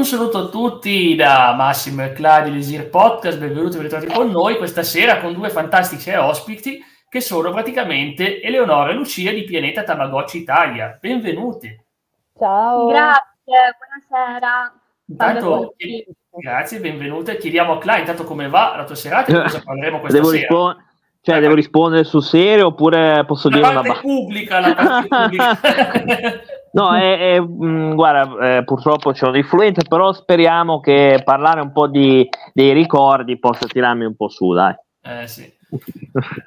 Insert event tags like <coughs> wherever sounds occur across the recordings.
Un saluto a tutti da Massimo e Claudio di Lisir Podcast, benvenuti e ritrovati con noi questa sera con due fantastici ospiti che sono praticamente Eleonora e Lucia di Pianeta Tamagotchi Italia. Benvenuti. Ciao. Grazie, buonasera. Intanto, grazie, benvenute. Chiediamo a Cla intanto come va la tua serata e cosa <laughs> parleremo questa devo sera. Rispon- cioè, devo rispondere sul serio oppure posso la dire una battuta? pubblica, la parte <laughs> pubblica. <laughs> No, è, è, mh, guarda, eh, purtroppo c'è un'influenza, però speriamo che parlare un po' di, dei ricordi possa tirarmi un po' su, dai. Eh sì.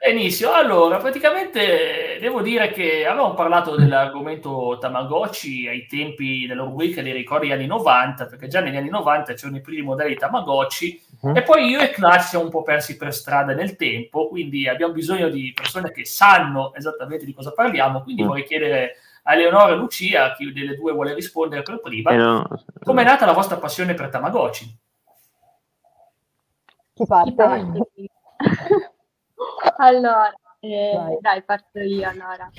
Benissimo, allora praticamente devo dire che avevamo parlato dell'argomento Tamagotchi ai tempi della rubrica dei ricordi anni 90, perché già negli anni 90 c'erano i primi modelli Tamagotchi Mhm. e poi io e ci siamo un po' persi per strada nel tempo, quindi abbiamo bisogno di persone che sanno esattamente di cosa parliamo, quindi Mm. vorrei chiedere a Eleonora e Lucia, chi delle due vuole rispondere per prima, Eh, no, com'è nata la vostra passione per Tamagotchi? Chi parte? Allora, eh, dai, parto io allora.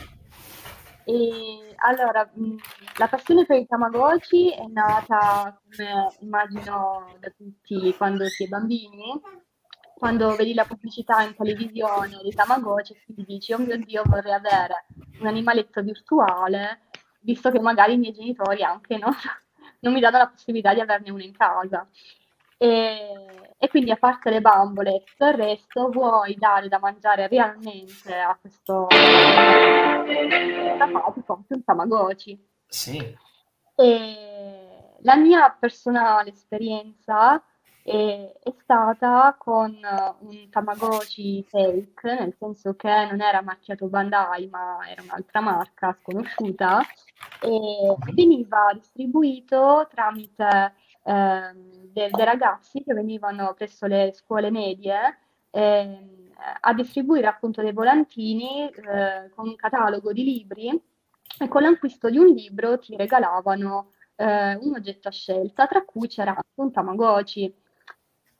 E, allora, mh, la passione per i Tamagotchi è nata, come immagino da tutti quando si è bambini, quando vedi la pubblicità in televisione dei Tamagotchi quindi dici, oh mio Dio, vorrei avere un animaletto virtuale, visto che magari i miei genitori anche no, <laughs> non mi danno la possibilità di averne uno in casa. E, e quindi a parte le bambole e tutto il resto, vuoi dare da mangiare realmente a questo papà ti compri un Tamagotchi. Sì. E la mia personale esperienza è, è stata con eh, un Tamagotchi fake, nel senso che non era marchiato Bandai, ma era un'altra marca sconosciuta, e veniva distribuito tramite de- dei ragazzi che venivano presso le scuole medie ehm, a distribuire appunto dei volantini eh, con un catalogo di libri e con l'acquisto di un libro ti regalavano eh, un oggetto a scelta, tra cui c'era un Tamagotchi.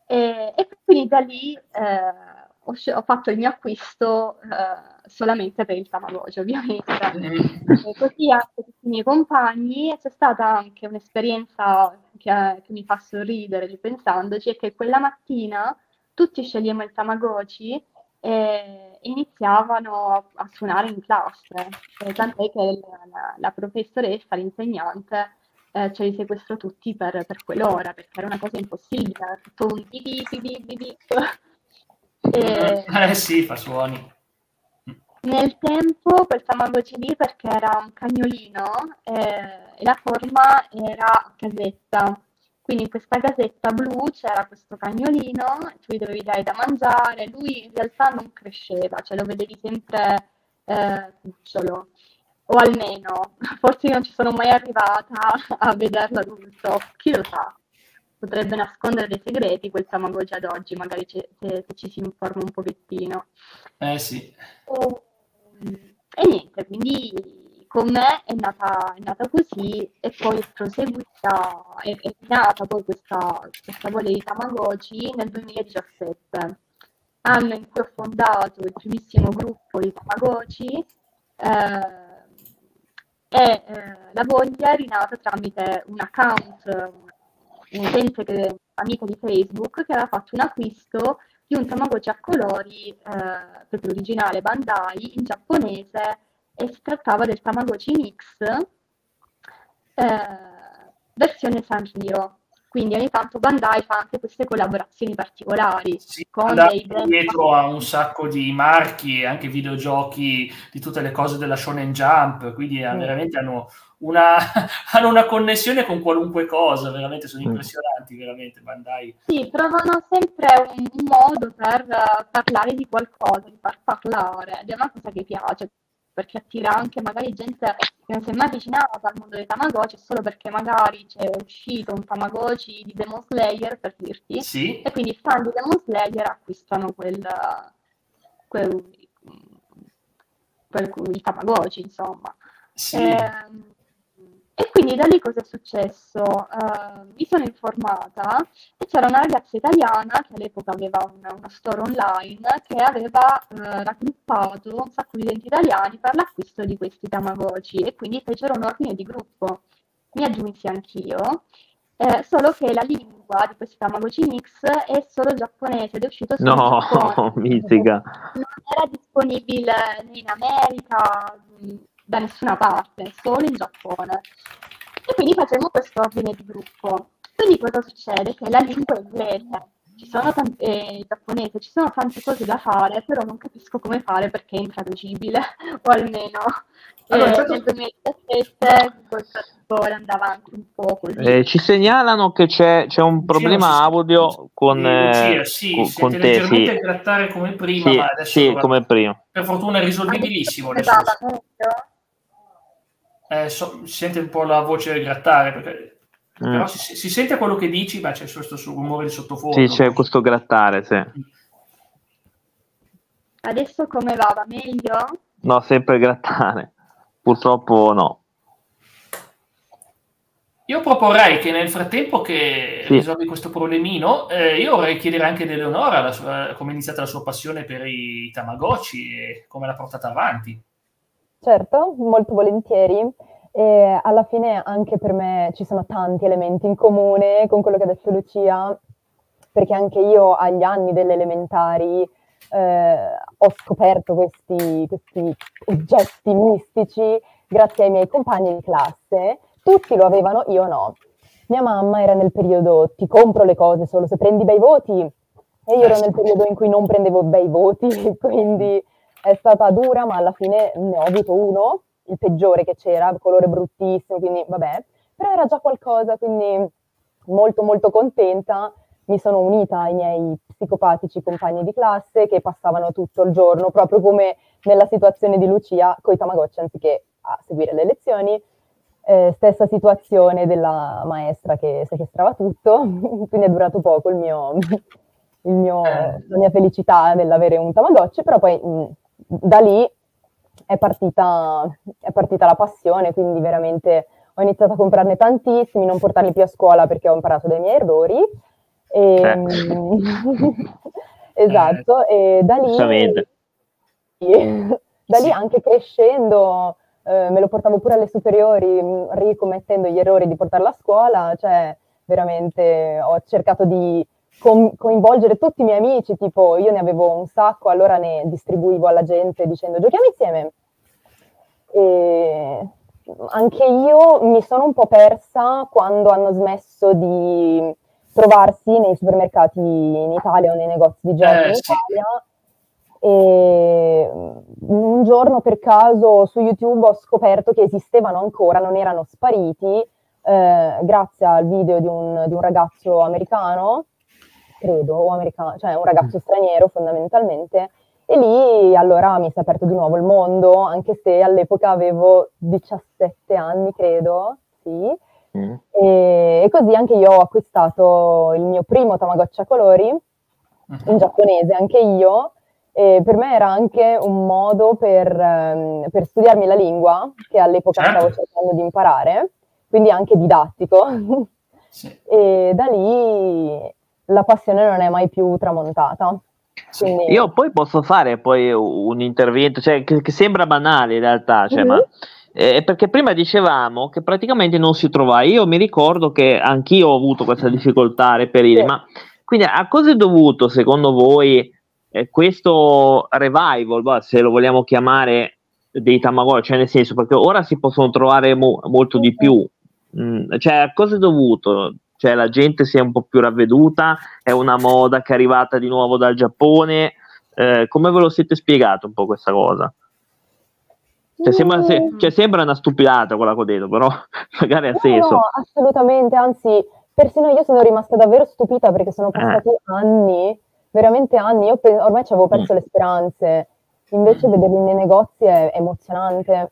E, e quindi da lì eh, ho, ho fatto il mio acquisto eh, solamente per il Tamagotchi, ovviamente. E così anche tutti i miei compagni, e c'è stata anche un'esperienza che, che mi fa sorridere ripensandoci, è che quella mattina tutti scegliamo il Tamagotchi e iniziavano a, suonare in classe, tant'è che la, la professoressa, l'insegnante, eh, ce li sequestrò tutti per, per quell'ora, perché era una cosa impossibile, era tutto un bip bip bip. E- Eh sì, fa suoni. nel tempo quel Tamagotchi lì perché era un cagnolino eh, e la forma era a casetta. Quindi in questa casetta blu c'era questo cagnolino, tu gli dovevi dare da mangiare, lui in realtà non cresceva, cioè lo vedevi sempre eh, cucciolo, o almeno, <laughs> forse non ci sono mai arrivata a vederlo adulto, chi lo sa, potrebbe nascondere dei segreti quel Tamagotchi ad oggi, magari ci- se, se ci si informa un pochettino. Eh sì. E, e niente, quindi con me è nata, è nata così e poi è proseguita, è, è nata poi questa, questa voglia di Tamagotchi nel 2017, anno in cui ho fondato il primissimo gruppo di Tamagotchi eh, e eh, la voglia è rinata tramite un account, un utente che, amico di Facebook che aveva fatto un acquisto di un Tamagotchi a colori, eh, proprio originale Bandai, in giapponese, e si trattava del Tamagotchi Mix, eh, versione Sanrio. Quindi ogni tanto Bandai fa anche queste collaborazioni particolari Sì, con dei brand dietro a un sacco di marchi e anche videogiochi di tutte le cose della Shonen Jump, quindi Mm. veramente hanno una, <laughs> hanno una connessione con qualunque cosa, veramente sono Mm. impressionanti, veramente Bandai. Sì, trovano sempre un, modo per eh, parlare di qualcosa, di far parlare, ed è una cosa che piace, perché attira anche magari gente che non si è mai avvicinata al mondo dei Tamagotchi solo perché magari c'è uscito un Tamagotchi di Demon Slayer, per dirti, Sì, e quindi i fan di Demon Slayer acquistano quel, quel, quel, il Tamagotchi, insomma. sì. Ehm, E quindi da lì cosa è successo? Eh, mi sono informata e c'era una ragazza italiana che all'epoca aveva un- uno store online che aveva eh, raggruppato un sacco di utenti italiani per l'acquisto di questi Tamagotchi e quindi fecero un ordine di gruppo. Mi aggiunsi anch'io eh, solo che la lingua di questi Tamagotchi Mix è solo giapponese ed è uscito solo no, in Giappone. mitica. Non era disponibile né in America, da nessuna parte, solo in Giappone. E quindi facciamo questo ordine di gruppo. Quindi cosa succede? Che la lingua è inglese, ci sono tanti, eh, giapponese, ci sono tante cose da fare, però non capisco come fare perché è intraducibile, <laughs> o almeno allora, eh, certo... nel 2017 Google Traduttore andava anche un po' così. Eh, ci segnalano che c'è, c'è un problema sì, audio con, eh, sì, con, con te. Sì. grattare come prima, sì, ma adesso sì, come prima. per fortuna è risolvibilissimo. Adesso. Eh, so, si sente un po' la voce grattare perché Mm. Però si, si, sente quello che dici, ma c'è questo rumore di sottofondo. Sì, c'è questo grattare, sì. Adesso come va? Va meglio? No, sempre grattare. Purtroppo no. Io proporrei che nel frattempo che sì. risolvi questo problemino, eh, io vorrei chiedere anche ad Eleonora sua, come è iniziata la sua passione per i Tamagotchi e come l'ha portata avanti. Certo, molto volentieri. E alla fine anche per me ci sono tanti elementi in comune con quello che ha detto Lucia, perché anche io agli anni delle elementari eh, ho scoperto questi, questi oggetti mistici grazie ai miei compagni di classe. Tutti lo avevano, io no. Mia mamma era nel periodo ti compro le cose solo se prendi bei voti e io ero nel periodo in cui non prendevo bei voti, <laughs> quindi è stata dura, ma alla fine ne ho avuto uno il peggiore che c'era, colore bruttissimo, quindi vabbè, però era già qualcosa, quindi molto molto contenta. Mi sono unita ai miei psicopatici compagni di classe che passavano tutto il giorno, proprio come nella situazione di Lucia, con i Tamagotchi anziché a seguire le lezioni. Eh, stessa situazione della maestra che sequestrava tutto, <laughs> quindi è durato poco il mio, il mio, eh. la mia felicità nell'avere un Tamagotchi, però poi mh, da lì è partita, è partita la passione, quindi veramente ho iniziato a comprarne tantissimi, non portarli più a scuola perché ho imparato dai miei errori. E, eh. <laughs> esatto, e da lì, da lì anche crescendo, eh, me lo portavo pure alle superiori, ricommettendo gli errori di portarla a scuola, cioè veramente ho cercato di com- coinvolgere tutti i miei amici, tipo io ne avevo un sacco, allora ne distribuivo alla gente dicendo giochiamo insieme. E anche io mi sono un po' persa quando hanno smesso di trovarsi nei supermercati in Italia o nei negozi di giochi eh, in Italia. E un giorno per caso su YouTube ho scoperto che esistevano ancora, non erano spariti, eh, grazie al video di un, di un ragazzo americano credo, o americano, cioè un ragazzo mm. straniero fondamentalmente. E lì allora mi si è aperto di nuovo il mondo, anche se all'epoca avevo 17 anni, credo, sì. Mm. E, e, così anche io ho acquistato il mio primo Tamagotchi a colori, uh-huh. in giapponese, anche io. E per me era anche un modo per, um, per studiarmi la lingua, che all'epoca certo. stavo cercando di imparare, quindi anche didattico. Sì. <laughs> E da lì la passione non è mai più tramontata. Quindi... Io poi posso fare poi un intervento, cioè, che, che sembra banale in realtà, cioè, mm-hmm. ma, eh, perché prima dicevamo che praticamente non si trova. Io mi ricordo che anch'io ho avuto questa difficoltà a reperire, sì. ma quindi a cosa è dovuto secondo voi eh, questo revival, se lo vogliamo chiamare, dei Tamagotchi? Cioè nel senso, perché ora si possono trovare mo- molto di più. Mm, cioè a cosa è dovuto? Cioè la gente si è un po' più ravveduta, è una moda che è arrivata di nuovo dal Giappone. Eh, come ve lo siete spiegato un po' questa cosa? Cioè, sembra, se, mm. cioè, sembra, una stupidata quella che ho detto, però <laughs> magari ha senso. No, assolutamente, anzi, persino io sono rimasta davvero stupita perché sono eh. passati eh. anni, veramente anni, io pe- ormai ci avevo perso mm. le speranze, invece vederli nei negozi è emozionante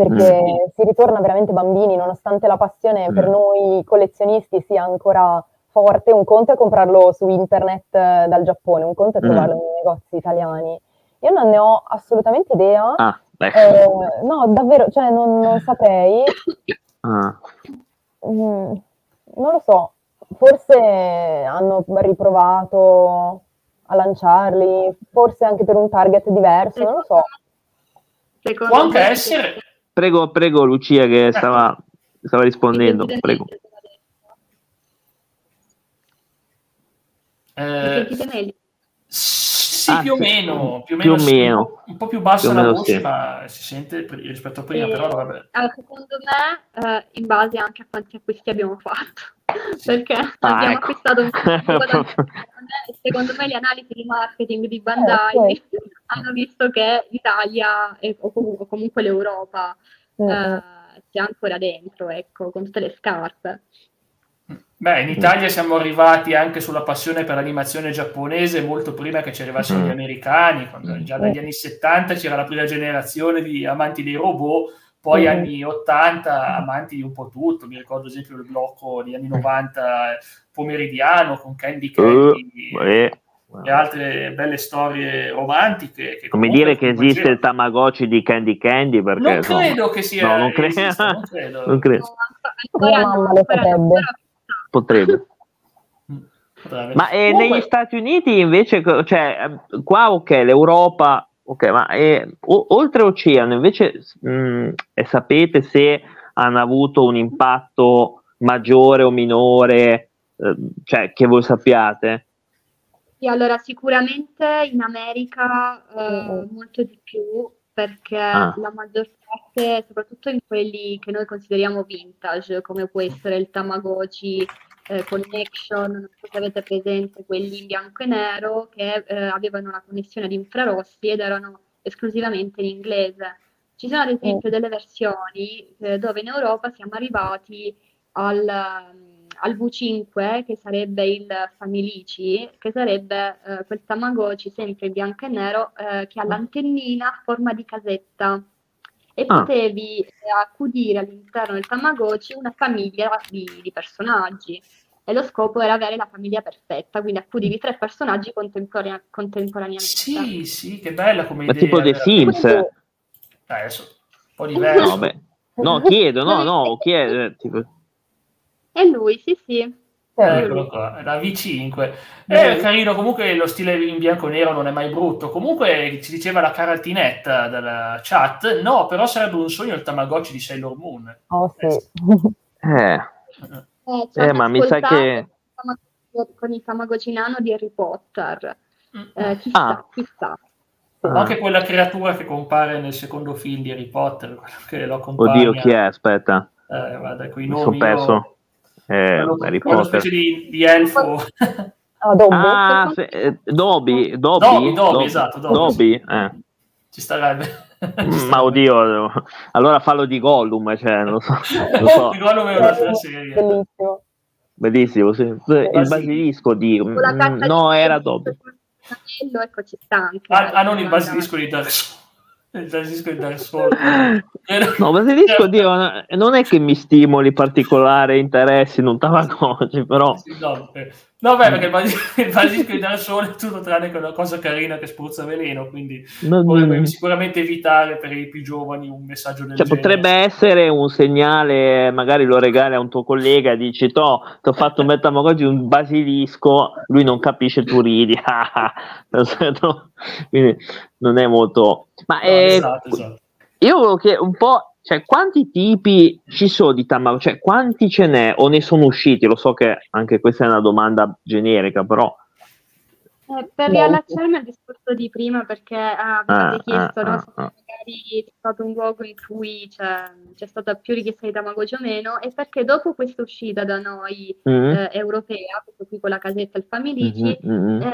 perché mm. si ritorna veramente bambini, nonostante la passione mm. per noi collezionisti sia ancora forte, un conto è comprarlo su internet eh, dal Giappone, un conto è mm. trovarlo mm. nei negozi italiani. Io non ne ho assolutamente idea. Ah, eh, no, davvero, cioè non, non <coughs> saprei. Ah. Mm, non lo so, forse hanno riprovato a lanciarli, forse anche per un target diverso, non lo so. Può anche essere Prego, prego Lucia che <laughs> stava, stava rispondendo. Prego. Eh, sì, ah, più, o meno, più, più o meno, un po' più bassa la voce, sì. ma si sente rispetto a prima, e, però vabbè. Allora, secondo me, eh, in base anche a quanti acquisti abbiamo fatto, perché ah, abbiamo ecco. acquistato un po' <laughs> secondo me le analisi di marketing di Bandai eh, hanno visto che l'Italia e, o, comunque, o comunque l'Europa mm. eh, sia ancora dentro, ecco, con tutte le scarpe. Beh, in Italia siamo arrivati anche sulla passione per l'animazione giapponese molto prima che ci arrivassero gli mm. americani, quando già negli anni 70 c'era la prima generazione di amanti dei robot, poi mm. anni 80 amanti di un po' tutto, mi ricordo ad esempio il blocco degli anni 90 pomeridiano con Candy Candy uh, e, e altre belle storie romantiche. Come dire che esiste il Tamagotchi di Candy Candy? Perché, non credo che sia... No, non, credo. Esiste, non credo. <laughs> non credo. No, potrebbe. Ma eh, Comunque... negli Stati Uniti invece, cioè, qua ok, l'Europa, ok, ma eh, o- oltreoceano invece mh, mm, sapete se hanno avuto un impatto maggiore o minore, eh, cioè che voi sappiate? Sì, allora sicuramente in America eh, molto di più perché ah. la maggior parte, soprattutto in quelli che noi consideriamo vintage, come può essere il Tamagotchi, eh, Connection, non so se avete presente quelli in bianco e nero, che eh, avevano la connessione ad infrarossi ed erano esclusivamente in inglese. Ci sono ad esempio mm. delle versioni eh, dove in Europa siamo arrivati al, al, V5, che sarebbe il Familici, che sarebbe eh, quel Tamagotchi sempre in bianco e nero, eh, che ha l'antennina a forma di casetta e ah. potevi accudire all'interno del Tamagotchi una famiglia di, di, personaggi. E lo scopo era avere la famiglia perfetta, quindi accudivi tre personaggi contemporanea- contemporaneamente. Sì, sì, che bella come idea. Ma tipo The Sims. Eh, adesso, un po' diverso. No, no chiedo, no, no, <laughs> chiedo. Eh, tipo... E lui, sì, sì. Eccolo qua, la V5. È carino, comunque lo stile in bianco e nero non è mai brutto. Comunque ci diceva la Caratinetta dalla chat, no, però sarebbe un sogno il Tamagotchi di Sailor Moon. Oh sì. Eh, <laughs> eh, eh ma mi sa che... Con il Tamagotchi nano di Harry Potter. Mm. Eh, chissà, ah. chissà. Ah. Anche quella creatura che compare nel secondo film di Harry Potter, <laughs> che lo accompagna. Oddio, chi è? Aspetta. Eh, guarda, quei nomi... Sono perso. Io eh, Harry Potter. Una specie di, di elfo. <laughs> Ah, Dobby. Ah, se, eh, Dobby, Dobby, Dobby, Dobby, esatto, Dobby. Dobby eh. Ci starebbe. Mm, ma oddio, allora fallo di Gollum, cioè, non lo so. Lo so. Gollum è un'altra serie. Bellissimo. Bellissimo, sì. il basilisco di... Mm, no, era Dobby. Ecco, ci sta anche. Ah, ah non il basilisco di Dark Il Basilisco di Dark Souls. No, Basilisco, Dio, non è che mi stimoli particolare interesse in un Tamagotchi, però... No, eh, No, beh, perché il <laughs> basilisco di dal sole è tutto tranne che una cosa carina che spruzza veleno, quindi no, vorremmo sicuramente evitare per i più giovani un messaggio del cioè, genere. Potrebbe essere un segnale, magari lo regali a un tuo collega, dici, to, ti ho fatto mettere oggi un basilisco, lui non capisce, tu ridi. <laughs> quindi non è molto... Ma no, è... esatto, esatto. Io volevo che un po' cioè, quanti tipi ci sono di Tamagotchi? Cioè, quanti ce n'è o ne sono usciti? Lo so che anche questa è una domanda generica, però. Eh, per riallacciarmi al discorso di prima, perché ah, avete ah, chiesto ah, no, se ah, magari c'è stato un luogo in cui c'è, c'è, stata più richiesta di Tamagotchi o meno, è perché dopo questa uscita da noi mm-hmm. eh, europea, questo qui con la casetta il Familici, mm-hmm. eh,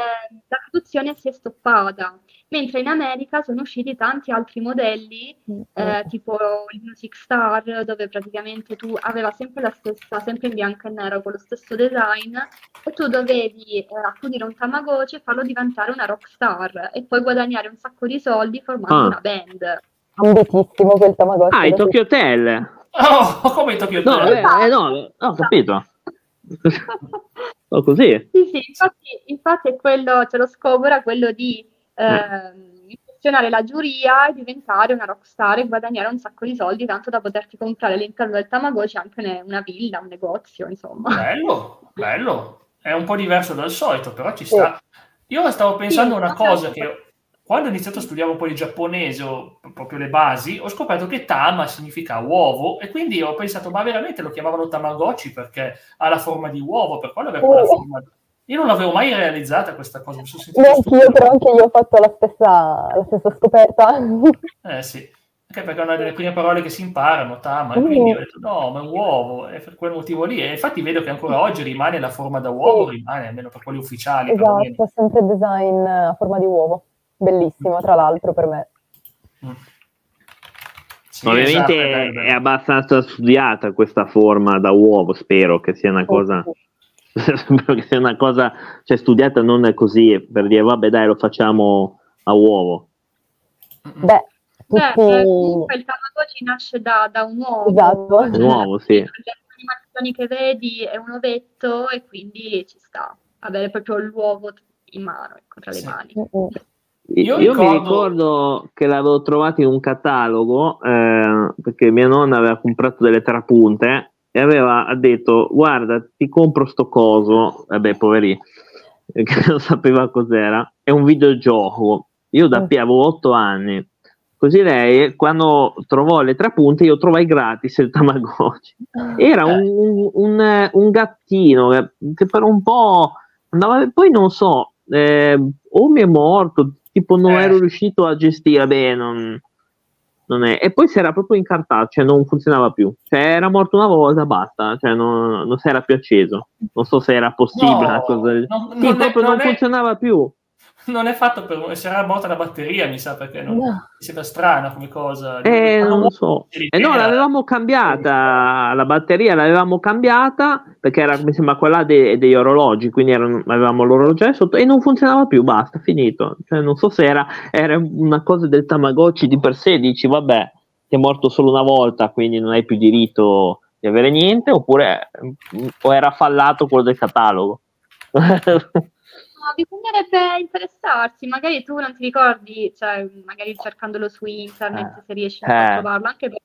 la produzione si è stoppata mentre in America sono usciti tanti altri modelli, mm, eh, certo. tipo il Music Star, dove praticamente tu aveva sempre la stessa, sempre in bianco e nero, con lo stesso design, e tu dovevi eh, accudire un Tamagotchi e farlo diventare una rock star, e poi guadagnare un sacco di soldi formando ah. una band. Ambitissimo quel Tamagotchi. Ah, i Tokyo Hotel! Oh, come i Tokyo Hotel? No, eh, no, ho capito. <laughs> o così? Sì, sì, infatti, infatti è quello, cioè lo scopo era quello di eh, la giuria e diventare una rockstar e guadagnare un sacco di soldi, tanto da poterti comprare all'interno del Tamagotchi anche una villa, un negozio, insomma. Bello, bello. È un po' diverso dal solito, però ci sta. Io stavo pensando sì, una cosa che quando ho iniziato a studiare un po' di giapponese, o proprio le basi, ho scoperto che Tama significa uovo e quindi ho pensato, ma veramente lo chiamavano Tamagotchi perché ha la forma di uovo, per quello aveva oh. la forma Io non l'avevo mai realizzata questa cosa. Mi sono Neanch'io, però anche io ho fatto la stessa, la stessa scoperta. <laughs> Eh sì, anche perché è una delle prime parole che si imparano, Tama, e quindi ho detto no, ma è un uovo, è per quel motivo lì. E infatti vedo che ancora oggi rimane la forma da uovo, sì. rimane almeno per quelli ufficiali. Esatto, sempre design a forma di uovo. Bellissimo, tra l'altro, per me. Mm. Sì, Ovviamente esatto, è, è, abbastanza studiata questa forma da uovo, spero che sia una cosa, che sia una cosa cioè, studiata non è così per dire vabbè dai lo facciamo a uovo. Beh, tutti... Beh, comunque il Tamagotchi nasce da, da, un uovo. Esatto. Un uovo, sì. Le animazioni che vedi è un ovetto e quindi ci sta avere proprio l'uovo in mano, ecco, tra le sì. mani. Mm-hmm. Io, Io ricordo... mi ricordo che l'avevo trovato in un catalogo eh, perché mia nonna aveva comprato delle trapunte e aveva detto guarda ti compro sto coso. Vabbè poveri <laughs> che non sapeva cos'era. È un videogioco. Io da mm. P avevo 8 anni. Così lei quando trovò le trapunte io trovai gratis il Tamagotchi. Era un, un, un, un gattino che per un po' andava poi non so eh, o mi è morto tipo non eh. ero riuscito a gestire. Bene, è. E poi si era proprio incartato, cioè non funzionava più. Cioè era morto una volta, basta, cioè non, non si era più acceso. Non so se era possibile. No, cosa... non, sì, non, proprio non, non funzionava più non è fatto per se era morta la batteria, mi sa perché non, no. mi sembra strana come cosa. Eh, non lo so. Eh no, l'avevamo cambiata la batteria, l'avevamo cambiata perché era mi sembra quella de- degli orologi, quindi erano, avevamo l'orologio sotto e non funzionava più, basta, finito. Cioè, non so se era, era una cosa del Tamagotchi di per sé, dici vabbè, ti è morto solo una volta, quindi non hai più diritto di avere niente, oppure o era fallato quello del catalogo. <laughs> bisognerebbe interessarsi, magari tu non ti ricordi, cioè magari cercandolo su internet eh. se riesci eh. a trovarlo, anche per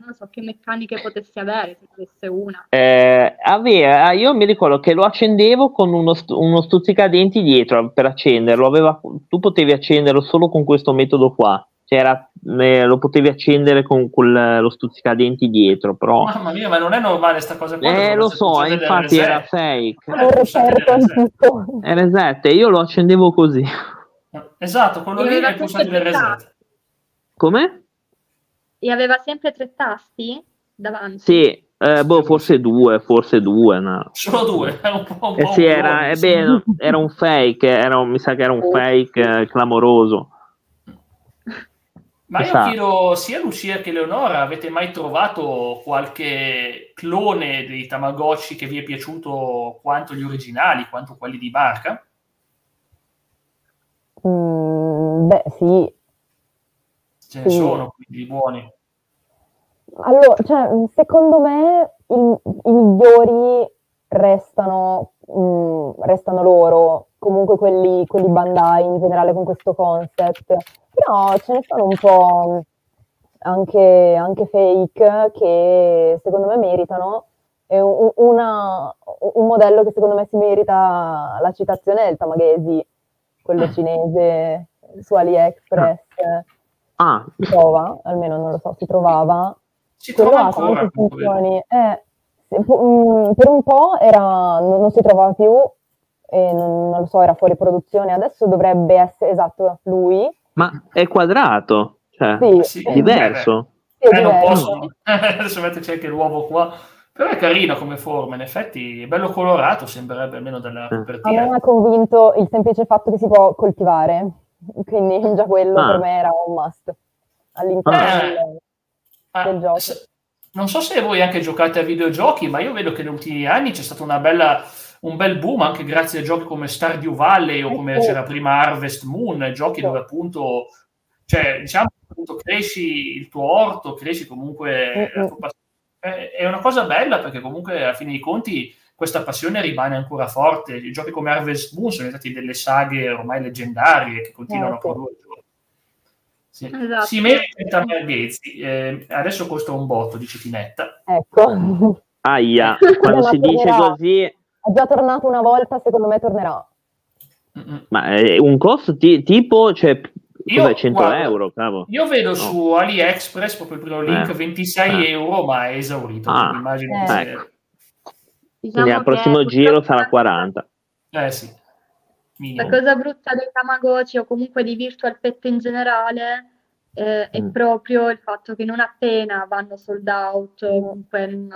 non so che meccaniche potessi avere se avesse una. Eh, aveva, io mi ricordo che lo accendevo con uno, uno stuzzicadenti dietro per accenderlo, aveva, tu potevi accenderlo solo con questo metodo qua c'era, eh, lo potevi accendere con quel, lo stuzzicadenti dietro, però... Mamma mia, ma non è normale sta cosa qua. Eh, lo so, infatti era fake. Era reset, io lo accendevo così. Esatto, quello lì è il pulsante del reset. Come? E aveva sempre tre tasti davanti? Sì, eh, boh, forse due, forse due. No. Solo due, è un po'. Un eh sì, era, eh beh, era un fake, era, mi sa che era un fake eh, clamoroso. Ma io chiedo sia Lucia che Leonora, avete mai trovato qualche clone dei Tamagotchi che vi è piaciuto quanto gli originali, quanto quelli di marca? Mm, beh, sì. Ce ne sì. sono, quindi buoni. Allora, cioè, secondo me i, i migliori restano, mh, mm, restano loro, comunque quelli, quelli Bandai in generale con questo concept però ce ne sono un po' anche, anche fake che secondo me meritano. È un, una, un modello che secondo me si merita la citazione è il Tamaghesi, quello ah. cinese su AliExpress. Ah. Si trova, almeno non lo so, si trovava. Si trova funzioni. Eh, mm, per un po' era, non, non si trovava più e non, non, lo so, era fuori produzione. Adesso dovrebbe essere esatto lui ma è quadrato, cioè sì, è diverso. Sì, eh, non posso. <laughs> Adesso metterci anche l'uovo qua. Però è carino come forma, in effetti è bello colorato, sembrerebbe almeno dalla copertina. A me ha convinto il semplice fatto che si può coltivare, quindi già quello ah. per me era un must all'interno ah. del, ah, del gioco. Non so se voi anche giocate a videogiochi, ma io vedo che negli ultimi anni c'è stata una bella un bel boom anche grazie a giochi come Stardew Valley o come c'era prima Harvest Moon, giochi dove appunto, cioè, diciamo, appunto cresci il tuo orto, cresci comunque la tua passione. È una cosa bella perché comunque a fine dei conti questa passione rimane ancora forte. I giochi come Harvest Moon sono stati delle saghe ormai leggendarie che continuano a produrre. Sì. Esatto. Si merita Marghezzi, eh, adesso costa un botto, dice Tinetta. Ecco. Aia, <laughs> quando si dice così è già tornato una volta, secondo me tornerà. Ma è un costo t- tipo, cioè, io, 100 guarda, euro, cavolo. Io vedo no. su AliExpress proprio il primo link eh. 26 eh. euro, ma è esaurito. Ah. Immagino eh. Ecco. Diciamo Quindi al prossimo giro sarà 40. Eh sì. Minimo. La cosa brutta dei Tamagotchi o comunque di Virtual Pet in generale eh, è mm. proprio il fatto che non appena vanno sold out, comunque non,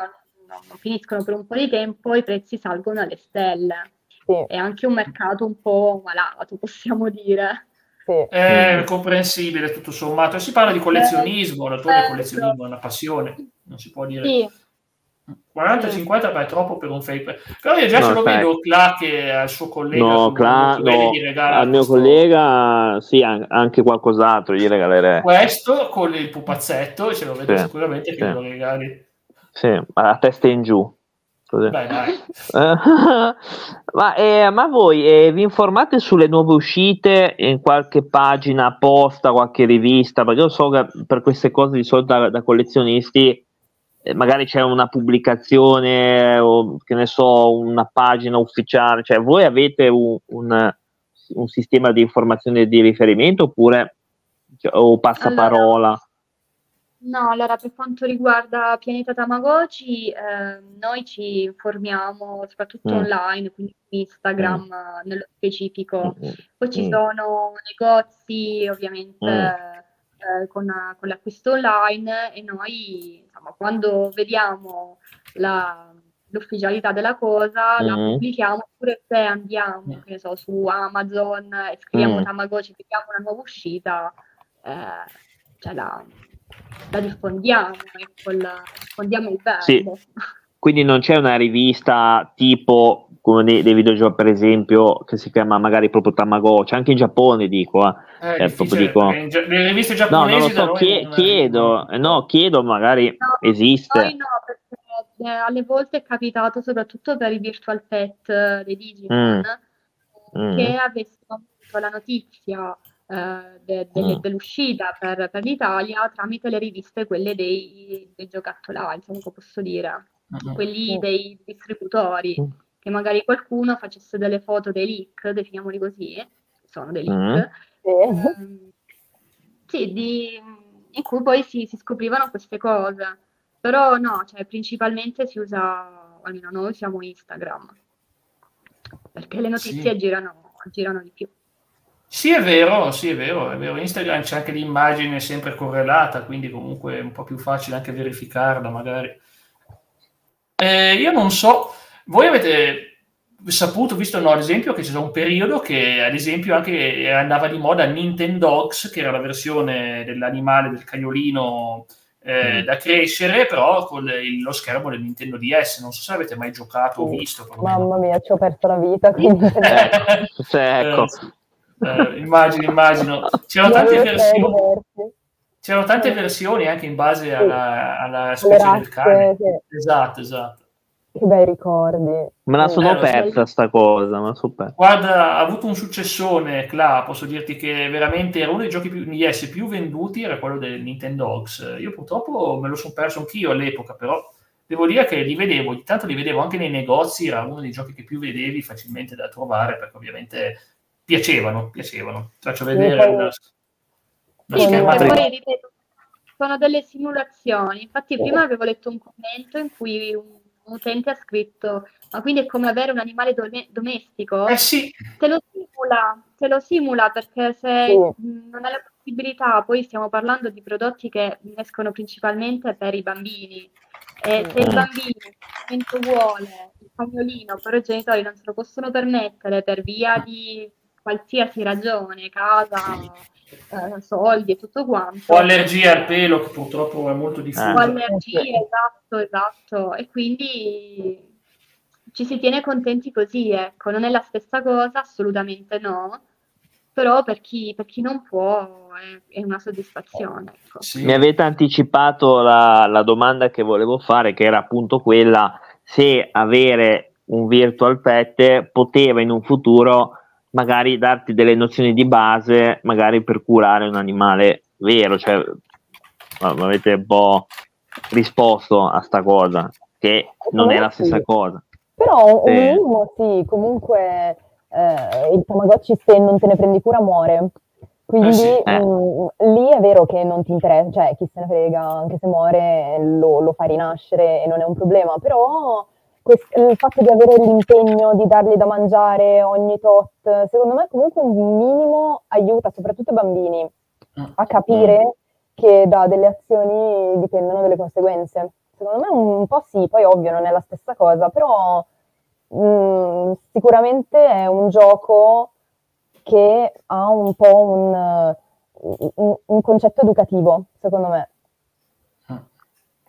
non, finiscono per un po' di tempo, i prezzi salgono alle stelle. Sì. È anche un mercato un po' malato, possiamo dire. Sì. È comprensibile tutto sommato. Si parla di collezionismo, la tua certo. collezionismo è una passione, non si può dire. Sì. 40-50 è troppo per un fake però io già no, ce lo vedo Cla che al suo collega no, Cla, no al mio questo... collega sì anche qualcos'altro gli regalerei questo con il pupazzetto e ce lo vedo sì, sicuramente che sì. lo regali sì, a testa in giù Beh, <laughs> ma, eh, ma, voi eh, vi informate sulle nuove uscite in qualche pagina apposta, qualche rivista? Perché io so che per queste cose di solito da, da collezionisti eh, magari c'è una pubblicazione o che ne so, una pagina ufficiale, cioè voi avete un, un, un sistema di informazione di riferimento oppure cioè, o passaparola? Allora, no, allora per quanto riguarda Pianeta Tamagotchi, eh, noi ci informiamo soprattutto mm. online, quindi Instagram mm. nello specifico. Mm. Poi ci mm. sono negozi, ovviamente mm eh, con, con, l'acquisto online e noi insomma, quando vediamo la, l'ufficialità della cosa la pubblichiamo oppure se andiamo che so, su Amazon e scriviamo mm. Tamagotchi vediamo una nuova uscita eh, cioè la, la diffondiamo ecco, la, diffondiamo il verbo sì. quindi non c'è una rivista tipo come dei, dei videogiochi per esempio che si chiama magari proprio Tamagotchi anche in Giappone dico eh. Eh, eh proprio dico le riviste giapponesi no non lo so chie- chiedo non... no chiedo magari no, esiste noi no perché eh, alle volte è capitato soprattutto per i virtual pet eh, dei Digimon mm. mm. che avessero avuto la notizia eh, de- de- mm. dell'uscita per, per, l'Italia tramite le riviste quelle dei, dei giocattolari come posso dire quelli dei distributori mm che magari qualcuno facesse delle foto dei leak, definiamoli così, sono dei leak, mm. ehm, sì, di, in cui poi si, si, scoprivano queste cose. Però no, cioè, principalmente si usa, almeno noi usiamo Instagram, perché le notizie sì. girano, girano di più. Sì, è vero, sì, è vero, è vero. Instagram c'è anche l'immagine sempre correlata, quindi comunque è un po' più facile anche verificarla, magari. Eh, io non so, voi avete saputo, visto no, ad esempio, che c'è stato un periodo che, ad esempio, anche andava di moda Nintendogs, che era la versione dell'animale, del cagnolino eh, mm. da crescere, però con il, lo schermo del Nintendo DS. Non so se avete mai giocato o visto. Mamma mia, ci ho perso la vita. Quindi... eh, <laughs> <laughs> cioè, ecco. Eh, immagino, immagino. C'erano tante versioni. C'erano tante versioni anche in base alla, alla specie del cane. Sì. Esatto, esatto. Che bei ricordi. Me la sono eh, persa sta cosa, ma so Guarda, ha avuto un successone, Cla, posso dirti che veramente era uno dei giochi più, yes, più venduti, era quello del Nintendo Ox. Io purtroppo me lo sono perso anch'io all'epoca, però devo dire che li vedevo, intanto li vedevo anche nei negozi, era uno dei giochi che più vedevi facilmente da trovare, perché ovviamente piacevano, piacevano. Ti faccio vedere una, una sì, schermata. Poi, ripeto, sono delle simulazioni, infatti prima avevo letto un commento in cui un utente ha scritto, ma quindi è come avere un animale dom- domestico? Eh sì. Te lo simula, te lo simula perché se sì. non hai la possibilità, poi stiamo parlando di prodotti che escono principalmente per i bambini. E se il bambino vuole il cagnolino, però i genitori non se lo possono permettere per via di qualsiasi ragione, casa, eh, soldi e tutto quanto. O allergia al pelo, che purtroppo è molto diffusa. O allergie, esatto, esatto. E quindi ci si tiene contenti così, ecco. Non è la stessa cosa, assolutamente no. Però per chi, per chi non può è, è una soddisfazione. Ecco. Sì. Mi avete anticipato la, la domanda che volevo fare, che era appunto quella se avere un virtual pet poteva in un futuro magari darti delle nozioni di base, magari per curare un animale vero, cioè avete un po' risposto a sta cosa, che non è la stessa sì. cosa. Però un minimo sì, comunque eh, il Tamagotchi se non te ne prendi cura muore. Quindi eh sì, eh. mh, mm, lì è vero che non ti interessa, cioè chi se ne frega, anche se muore lo, lo fa rinascere e non è un problema, però quest- il fatto di avere l'impegno di dargli da mangiare ogni tot, secondo me comunque un minimo aiuta soprattutto i bambini a capire che da delle azioni dipendono delle conseguenze. Secondo me un po' sì, poi ovvio non è la stessa cosa, però mh, sicuramente è un gioco che ha un po' un, un, un concetto educativo, secondo me.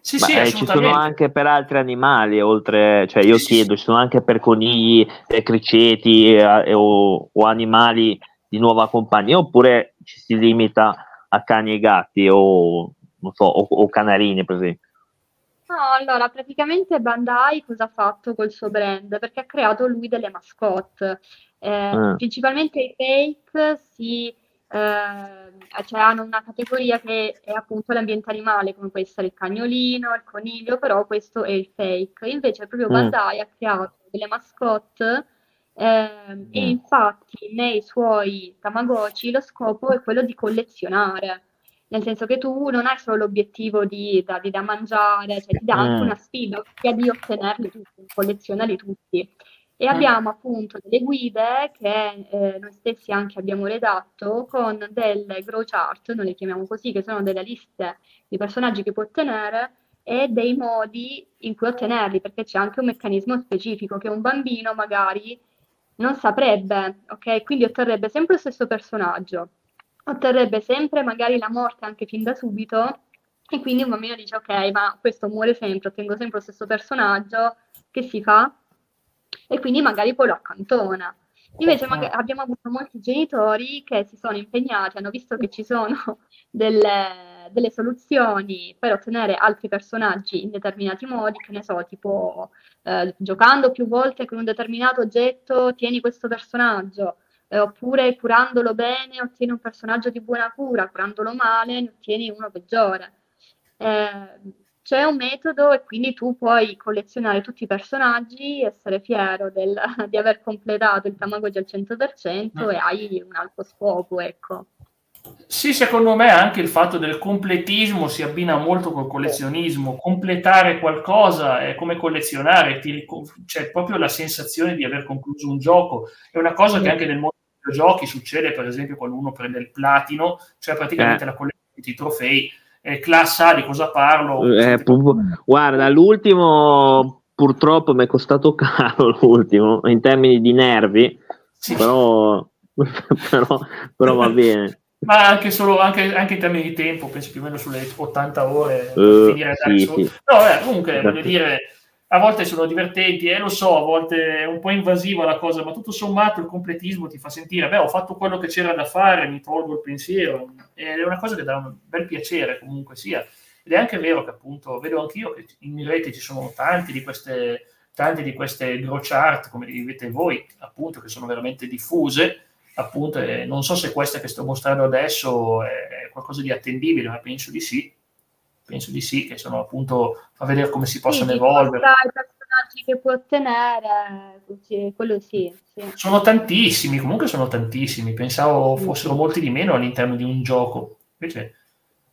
Sì, Ma, sì, eh, ci sono anche per altri animali, oltre, cioè io Sì, sì, chiedo, ci sono anche per conigli, eh, criceti eh, o, o animali di nuova compagnia, oppure ci si limita a cani e gatti o, non so, o, o canarini, per esempio. No, allora, praticamente Bandai cosa ha fatto col suo brand? Perché ha creato lui delle mascotte. Eh, Ah. principalmente i fake si, eh, cioè hanno una categoria che è appunto l'ambiente animale, come può essere il cagnolino, il coniglio, però questo è il fake. Invece proprio Mm. Bandai ha creato delle mascotte ehm, e Mm. infatti nei suoi Tamagotchi lo scopo è quello di collezionare. Nel senso che tu non hai solo l'obiettivo di dargli da mangiare, cioè ti dà anche Mm. una sfida, di ottenerli tutti, collezionarli tutti. E Mm. abbiamo appunto delle guide che eh, noi stessi anche abbiamo redatto con delle grow chart, noi le chiamiamo così, che sono delle liste di personaggi che può ottenere e dei modi in cui ottenerli, perché c'è anche un meccanismo specifico che un bambino magari non saprebbe, ok? Quindi otterrebbe sempre lo stesso personaggio, otterrebbe sempre magari la morte anche fin da subito e quindi un bambino dice ok, ma questo muore sempre, ottengo sempre lo stesso personaggio, che si fa? E quindi magari poi lo accantona. Invece abbiamo avuto molti genitori che si sono impegnati, hanno visto che ci sono <laughs> delle, delle soluzioni per ottenere altri personaggi in determinati modi, che ne so, tipo eh, giocando più volte con un determinato oggetto, tieni questo personaggio, eh, oppure curandolo bene ottieni un personaggio di buona cura, curandolo male ne ottieni uno peggiore. Eh, c'è un metodo e quindi tu puoi collezionare tutti i personaggi, essere fiero del- <laughs> di aver completato il Tamagotchi al 100% e hai un altro scopo, ecco. Sì, secondo me anche il fatto del completismo si abbina molto col collezionismo. Completare qualcosa è come collezionare, ti c'è proprio la sensazione di aver concluso un gioco. È una cosa che anche nel mondo dei videogiochi succede, per esempio, quando uno prende il platino, cioè praticamente Eh. la collezione di trofei. Eh, classa A di cosa parlo? Eh, pu- guarda, l'ultimo purtroppo mi è costato <laughs> caro l'ultimo in termini di nervi, Sì. però, <laughs> però, però va <laughs> bene. Ma anche, solo, anche, anche in termini di tempo, penso più o meno sulle 80 ore Eh, finire sì, sì. No, vabbè, comunque Esatto. voglio dire, a volte sono divertenti, e lo so, a volte è un po' invasiva la cosa, ma tutto sommato il completismo ti fa sentire, beh, ho fatto quello che c'era da fare, mi tolgo il pensiero, ed è una cosa che dà un bel piacere comunque sia. Ed è anche vero che appunto, vedo anch'io che in rete ci sono tanti di queste, tante di queste grow chart, come li vivete voi, appunto, che sono veramente diffuse, appunto, e non so se questa che sto mostrando adesso è qualcosa di attendibile, ma penso di sì. Penso di sì, che sono appunto a vedere come si possono Sì, evolvere. i personaggi che puoi ottenere, quello sì, sì. Sono tantissimi, comunque sono tantissimi. Pensavo fossero molti di meno all'interno di un gioco, invece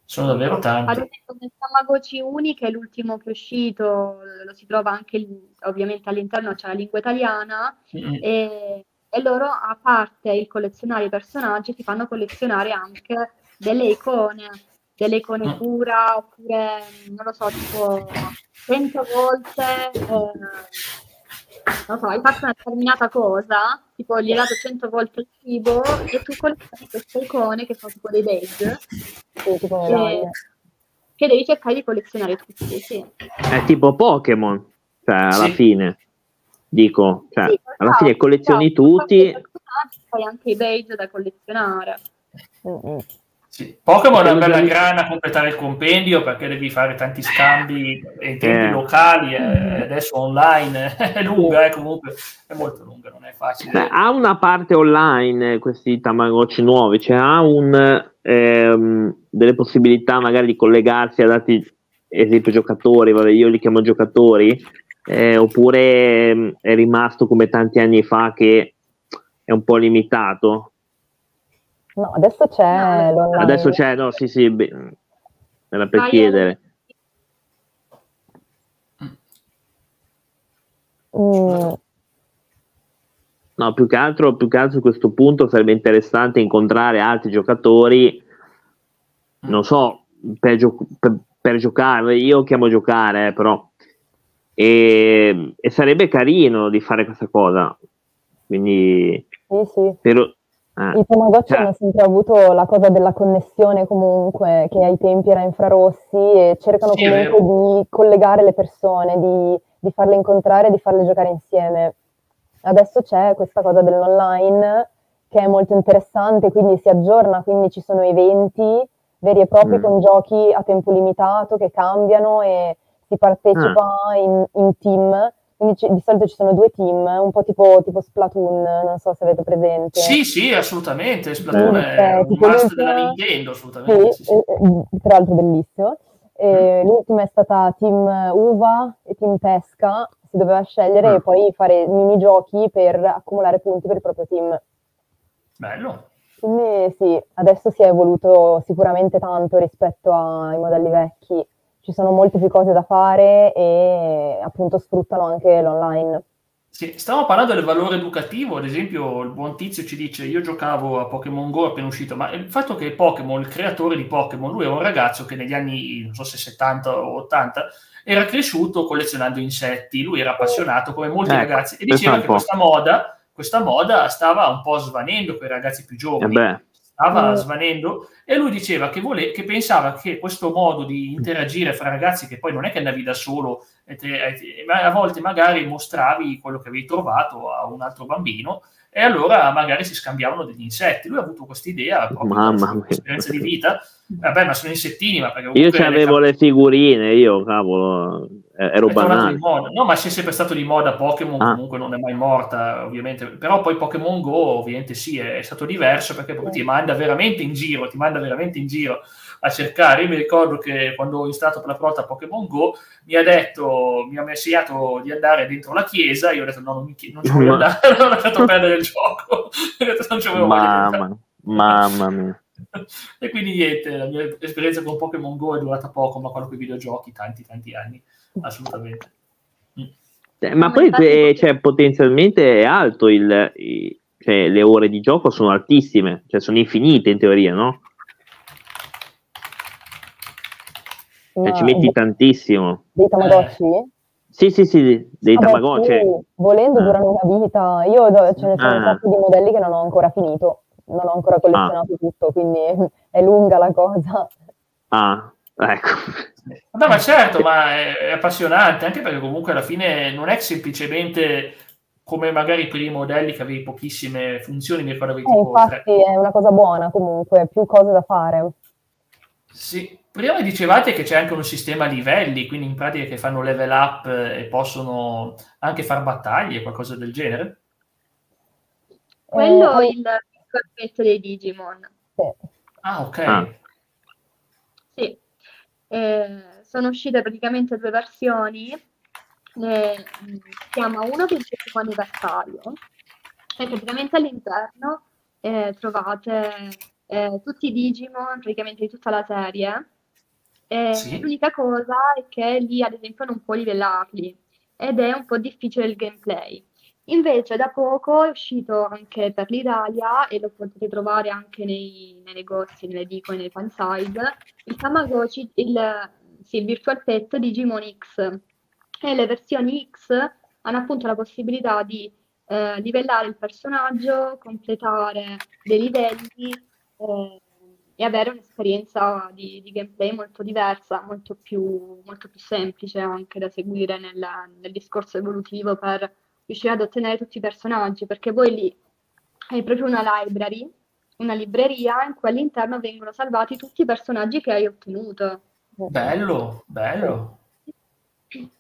sono davvero Ad tanti. esempio nel Tamagotchi Uni, che è l'ultimo che è uscito, lo si trova anche lì, ovviamente all'interno c'è la lingua italiana, Mm, e, e loro, a parte il collezionare i personaggi, ti fanno collezionare anche delle icone, delle icone Mm. cura, oppure, non lo so, tipo 100 volte, eh, non so, hai fatto una determinata cosa, tipo gli hai dato 100 volte il cibo e tu collezioni queste icone che sono tipo dei badge Sì, tipo che, devi cercare di collezionare tutti, sì. È tipo Pokémon, cioè alla Sì. fine, dico, cioè, Sì, alla fine collezioni esatto, tutti. fai i personaggi, Fai anche i badge da collezionare. Mm-mm. Sì. Pokémon è una bella grana completare il compendio perché devi fare tanti scambi in tempi Eh. locali e adesso online. <laughs> È lunga, eh, comunque è molto lunga, non è facile. Beh, ha una parte online eh, questi Tamagotchi nuovi, cioè ha un, ehm, delle possibilità magari di collegarsi ad altri, esempio giocatori, vabbè, io li chiamo giocatori, eh, oppure ehm, è rimasto come tanti anni fa che è un po' limitato. No, adesso c'è No. Adesso c'è, no, sì, sì, beh, era per Vai, chiedere. Mm, No, più che altro, più che altro a questo punto sarebbe interessante incontrare altri giocatori, non so, per, gio- per- per giocare, io chiamo giocare, eh, però, e, e sarebbe carino di fare questa cosa. Quindi, sì, sì. per- eh, I Tamagotchi hanno sempre avuto la cosa della connessione comunque, che ai tempi era infrarossi e cercano Sì, comunque di collegare le persone, di, di farle incontrare, di farle giocare insieme. Adesso c'è questa cosa dell'online che è molto interessante, quindi si aggiorna, quindi ci sono eventi veri e propri Mm. con giochi a tempo limitato che cambiano e si partecipa in, in team. Quindi ci- di solito ci sono due team, un po' tipo, tipo Splatoon, non so se avete presente. Sì, sì, assolutamente. Splatoon Sì, è eh, un tipo must l'ultima- della Nintendo, assolutamente. Sì, sì, eh, eh, tra l'altro bellissimo. E L'ultima è stata Team Uva e Team Pesca, si doveva scegliere Ah. e poi fare minigiochi per accumulare punti per il proprio team. Bello. Quindi sì, adesso si è evoluto sicuramente tanto rispetto ai modelli vecchi, ci sono molte più cose da fare e appunto sfruttano anche l'online. Sì, stavamo parlando del valore educativo, ad esempio il buon tizio ci dice io giocavo a Pokémon Go appena uscito, ma il fatto che Pokémon, il creatore di Pokémon, lui è un ragazzo che negli anni, non so se 70 o 80, era cresciuto collezionando insetti, lui era appassionato come molti Ecco, ragazzi e diceva che questa moda, questa moda stava un po' svanendo con i ragazzi più eh giovani beh, stava Mm. svanendo e lui diceva che, vole- che pensava che questo modo di interagire fra ragazzi, che poi non è che andavi da solo, e te- e ma a volte magari mostravi quello che avevi trovato a un altro bambino e allora magari si scambiavano degli insetti. Lui ha avuto questa idea proprio Mamma esperienza di vita. Vabbè, ma sono insettini, ma perché io avevo le figurine, io cavolo, eh, ero è banale. No, ma se è sempre stato di moda Pokémon, Ah. comunque non è mai morta, ovviamente. Però poi Pokémon Go, ovviamente sì, è, è stato diverso perché proprio ti manda veramente in giro, ti manda veramente in giro a cercare. Io mi ricordo che quando ho installato per la prima volta Pokémon Go, mi ha detto, mi ha insegnato di andare dentro la chiesa, io ho detto no, non, mi, non ci voglio Ma- andare, <laughs> ho lasciato perdere il gioco. <laughs> ho detto non ci avevo. Mamma, mamma mia. <laughs> E quindi niente, la mia esperienza con Pokémon Go è durata poco, ma quello con i videogiochi tanti, tanti anni, assolutamente. Eh, Ma Ma poi infatti- eh, cioè, potenzialmente è alto il, i- cioè, le ore di gioco sono altissime, cioè sono infinite in teoria, no? Cioè, Ma ci metti de- tantissimo. dei Tamagotchi? Sì, sì, sì, dei Vabbè, Tamagotchi. sì, volendo Ah. durano una vita. Io do- ce ne sono un Ah. sacco di modelli che non ho ancora finito, non ho ancora collezionato tutto, quindi <laughs> è lunga la cosa. Ah, ecco. Vabbè, ma certo, ma è, è appassionante, anche perché comunque alla fine non è semplicemente come magari per i modelli che avevi pochissime funzioni, mi ricordo avevi Eh, tre. infatti è una cosa buona comunque, più cose da fare. Sì, prima mi dicevate che c'è anche un sistema a livelli, quindi in pratica che fanno level up e possono anche far battaglie, qualcosa del genere. Quello Eh, è il corpetto dei Digimon. sì. Ah, ok. Ah. Eh, sono uscite praticamente due versioni. Ne- mm, si chiama uno per il decimo anniversario e praticamente all'interno eh, trovate eh, tutti i Digimon, praticamente di tutta la serie. E Sì. L'unica cosa è che lì, ad esempio, non puoi livellarli ed è un po' difficile il gameplay. Invece da poco è uscito anche per l'Italia e lo potete trovare anche nei, nei negozi, nelle edicola, nei fanside, il Tamagotchi, il, sì, il Virtual Pet Digimon X. E le versioni X hanno appunto la possibilità di eh, livellare il personaggio, completare dei livelli eh, e avere un'esperienza di, di gameplay molto diversa, molto più, molto più semplice anche da seguire nel, nel discorso evolutivo per riuscire ad ottenere tutti i personaggi, perché poi lì hai proprio una library, una libreria in cui all'interno vengono salvati tutti i personaggi che hai ottenuto. Bello, bello. <clears throat>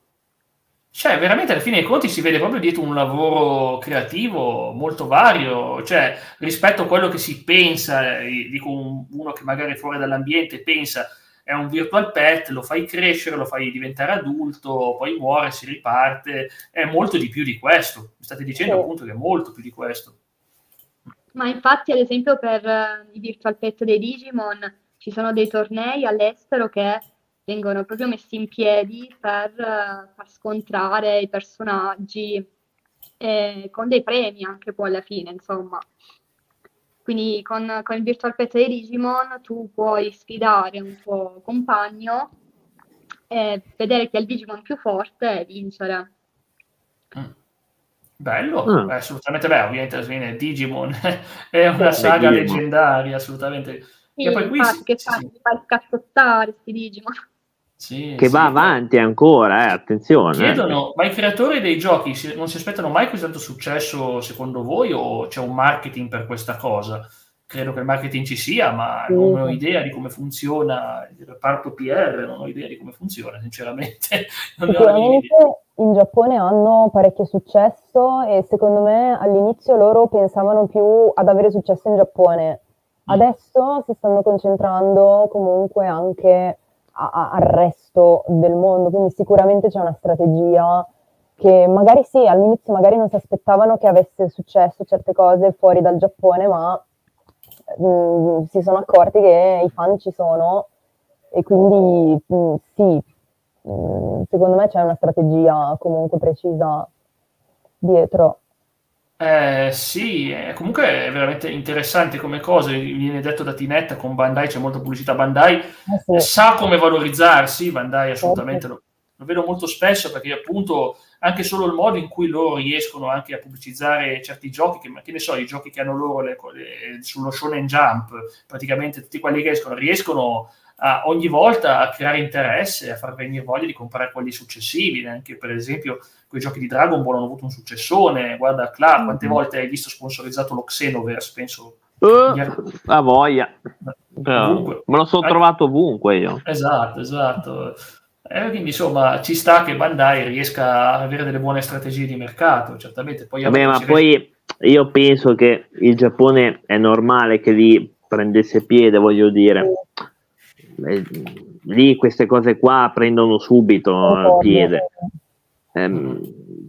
Cioè, veramente alla fine dei conti si vede proprio dietro un lavoro creativo molto vario, cioè rispetto a quello che si pensa, eh, dico un- uno che magari è fuori dall'ambiente pensa è un virtual pet, lo fai crescere, lo fai diventare adulto, poi muore, si riparte, è molto di più di questo. Mi state dicendo Sì. appunto che è molto più di questo. Ma infatti, ad esempio, per eh, i Virtual Pet dei Digimon ci sono dei tornei all'estero che vengono proprio messi in piedi per uh, far scontrare i personaggi eh, con dei premi anche poi alla fine, insomma. Quindi con, con il Virtual Pet di Digimon tu puoi sfidare un tuo compagno e vedere chi è il Digimon più forte e vincere. Mm. Bello, mm. Assolutamente bello, ovviamente Digimon <laughs> è una saga Digimon. leggendaria, assolutamente. Sì, e poi qui infatti, si, che fa, sì. fa scazzottare questi Digimon. Sì, che va avanti ancora, eh, attenzione. Eh. Chiedono, ma i creatori dei giochi non si aspettano mai così tanto successo secondo voi o c'è un marketing per questa cosa? Credo che il marketing ci sia, ma non ho idea di come funziona il reparto PR, non ho idea di come funziona, sinceramente. <laughs> Sicuramente in Giappone hanno parecchio successo e secondo me all'inizio loro pensavano più ad avere successo in Giappone. Mm. Adesso si stanno concentrando comunque anche a, al resto del mondo, quindi sicuramente c'è una strategia che magari sì, all'inizio magari non si aspettavano che avesse successo certe cose fuori dal Giappone, ma mh, mm, si sono accorti che i fan ci sono e quindi mh, mm, sì, mh, mm, secondo me c'è una strategia comunque precisa dietro. Eh, sì, è, comunque è veramente interessante come cosa, viene detto da Tinetta, con Bandai c'è molta pubblicità, Bandai eh sì. sa come valorizzarsi, Bandai assolutamente lo, lo, vedo molto spesso perché appunto anche solo il modo in cui loro riescono anche a pubblicizzare certi giochi, che, che ne so, i giochi che hanno loro le, le, sullo Shonen Jump, praticamente tutti quelli che escono, riescono a, ogni volta a creare interesse, a far venire voglia di comprare quelli successivi. Anche per esempio, quei giochi di Dragon Ball hanno avuto un successone. Guarda, Clark, quante mm-hmm. volte hai visto sponsorizzato lo Xenoverse? Penso. Uh, a voglia, me lo sono trovato ovunque io. Esatto, esatto. Eh, quindi insomma ci sta che Bandai riesca a avere delle buone strategie di mercato, certamente. Poi Vabbè, ma poi io penso che il Giappone è normale che lì prendesse piede, voglio dire eh, lì queste cose qua prendono subito oh, piede. Eh,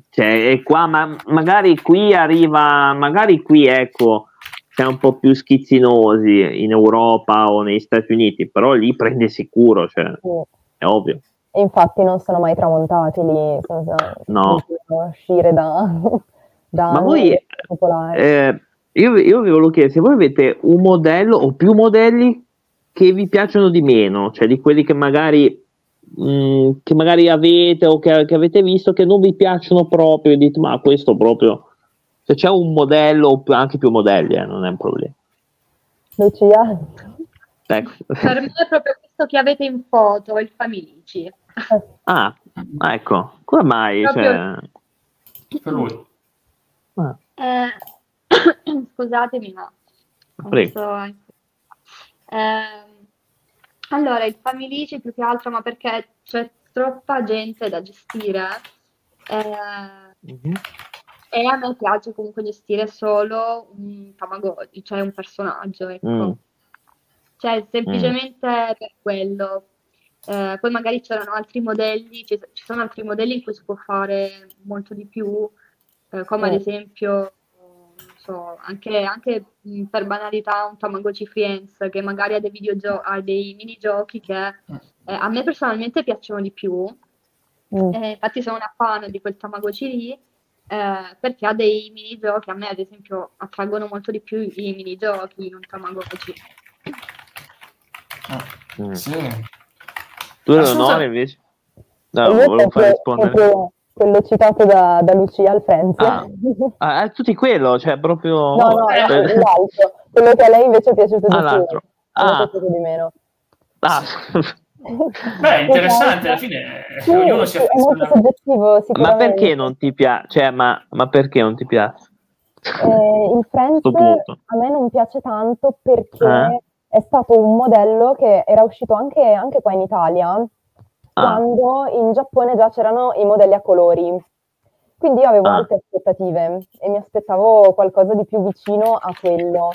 cioè, e qua ma, magari qui arriva, magari qui ecco, c'è un po' più schizzinosi in Europa o negli Stati Uniti, però lì prende sicuro, cioè, è ovvio. E infatti non sono mai tramontati lì, sono, no. uscire da, da Ma voi, eh, io, io vi volevo chiedere se voi avete un modello o più modelli che vi piacciono di meno, cioè di quelli che magari, mh, mm, che magari avete o che, che, avete visto che non vi piacciono proprio e dite ma questo proprio, se c'è un modello o anche più modelli eh, non è un problema. Lucia? Ecco. Per me è proprio questo che avete in foto, il Familici. Ah, ecco, come mai? Proprio... Cioè... Per lui. Ah. Eh, <coughs> scusatemi, ma... Prego. Eh, allora, il Familici più che altro, ma perché c'è troppa gente da gestire eh, mm-hmm. e a me piace comunque gestire solo un Tamagotchi, cioè un personaggio, ecco. Mm. Cioè, semplicemente mm. per quello. Eh, poi magari c'erano altri modelli, ci, ci, sono altri modelli in cui si può fare molto di più, eh, come mm. ad esempio so, anche, anche per banalità un Tamagotchi Friends che magari ha dei, videogio- ha dei minigiochi che eh, a me personalmente piacciono di più. Mm. Eh, infatti sono una fan di quel Tamagotchi lì eh, perché ha dei minigiochi, a me ad esempio attraggono molto di più i minigiochi in un Tamagotchi. Ah, mm. Sì. Tu lo onore invece? No, volevo far rispondere. Proprio quello citato da, da Lucia al Friends. Ah, <laughs> ah, è tutti quello, cioè proprio... No, no, eh, l'altro. Quello che a lei invece è piaciuto di ah, più. Ah. piaciuto di meno. Ah. <laughs> Beh, interessante, alla fine sì, ognuno si affeziona. soggettivo, Ma perché non ti piace? Cioè, ma, ma perché non ti piace? Eh, il Friends a me non piace tanto perché eh? è stato un modello che era uscito anche, anche qua in Italia ah. quando in Giappone già c'erano i modelli a colori. Quindi io avevo ah. alte aspettative e mi aspettavo qualcosa di più vicino a quello.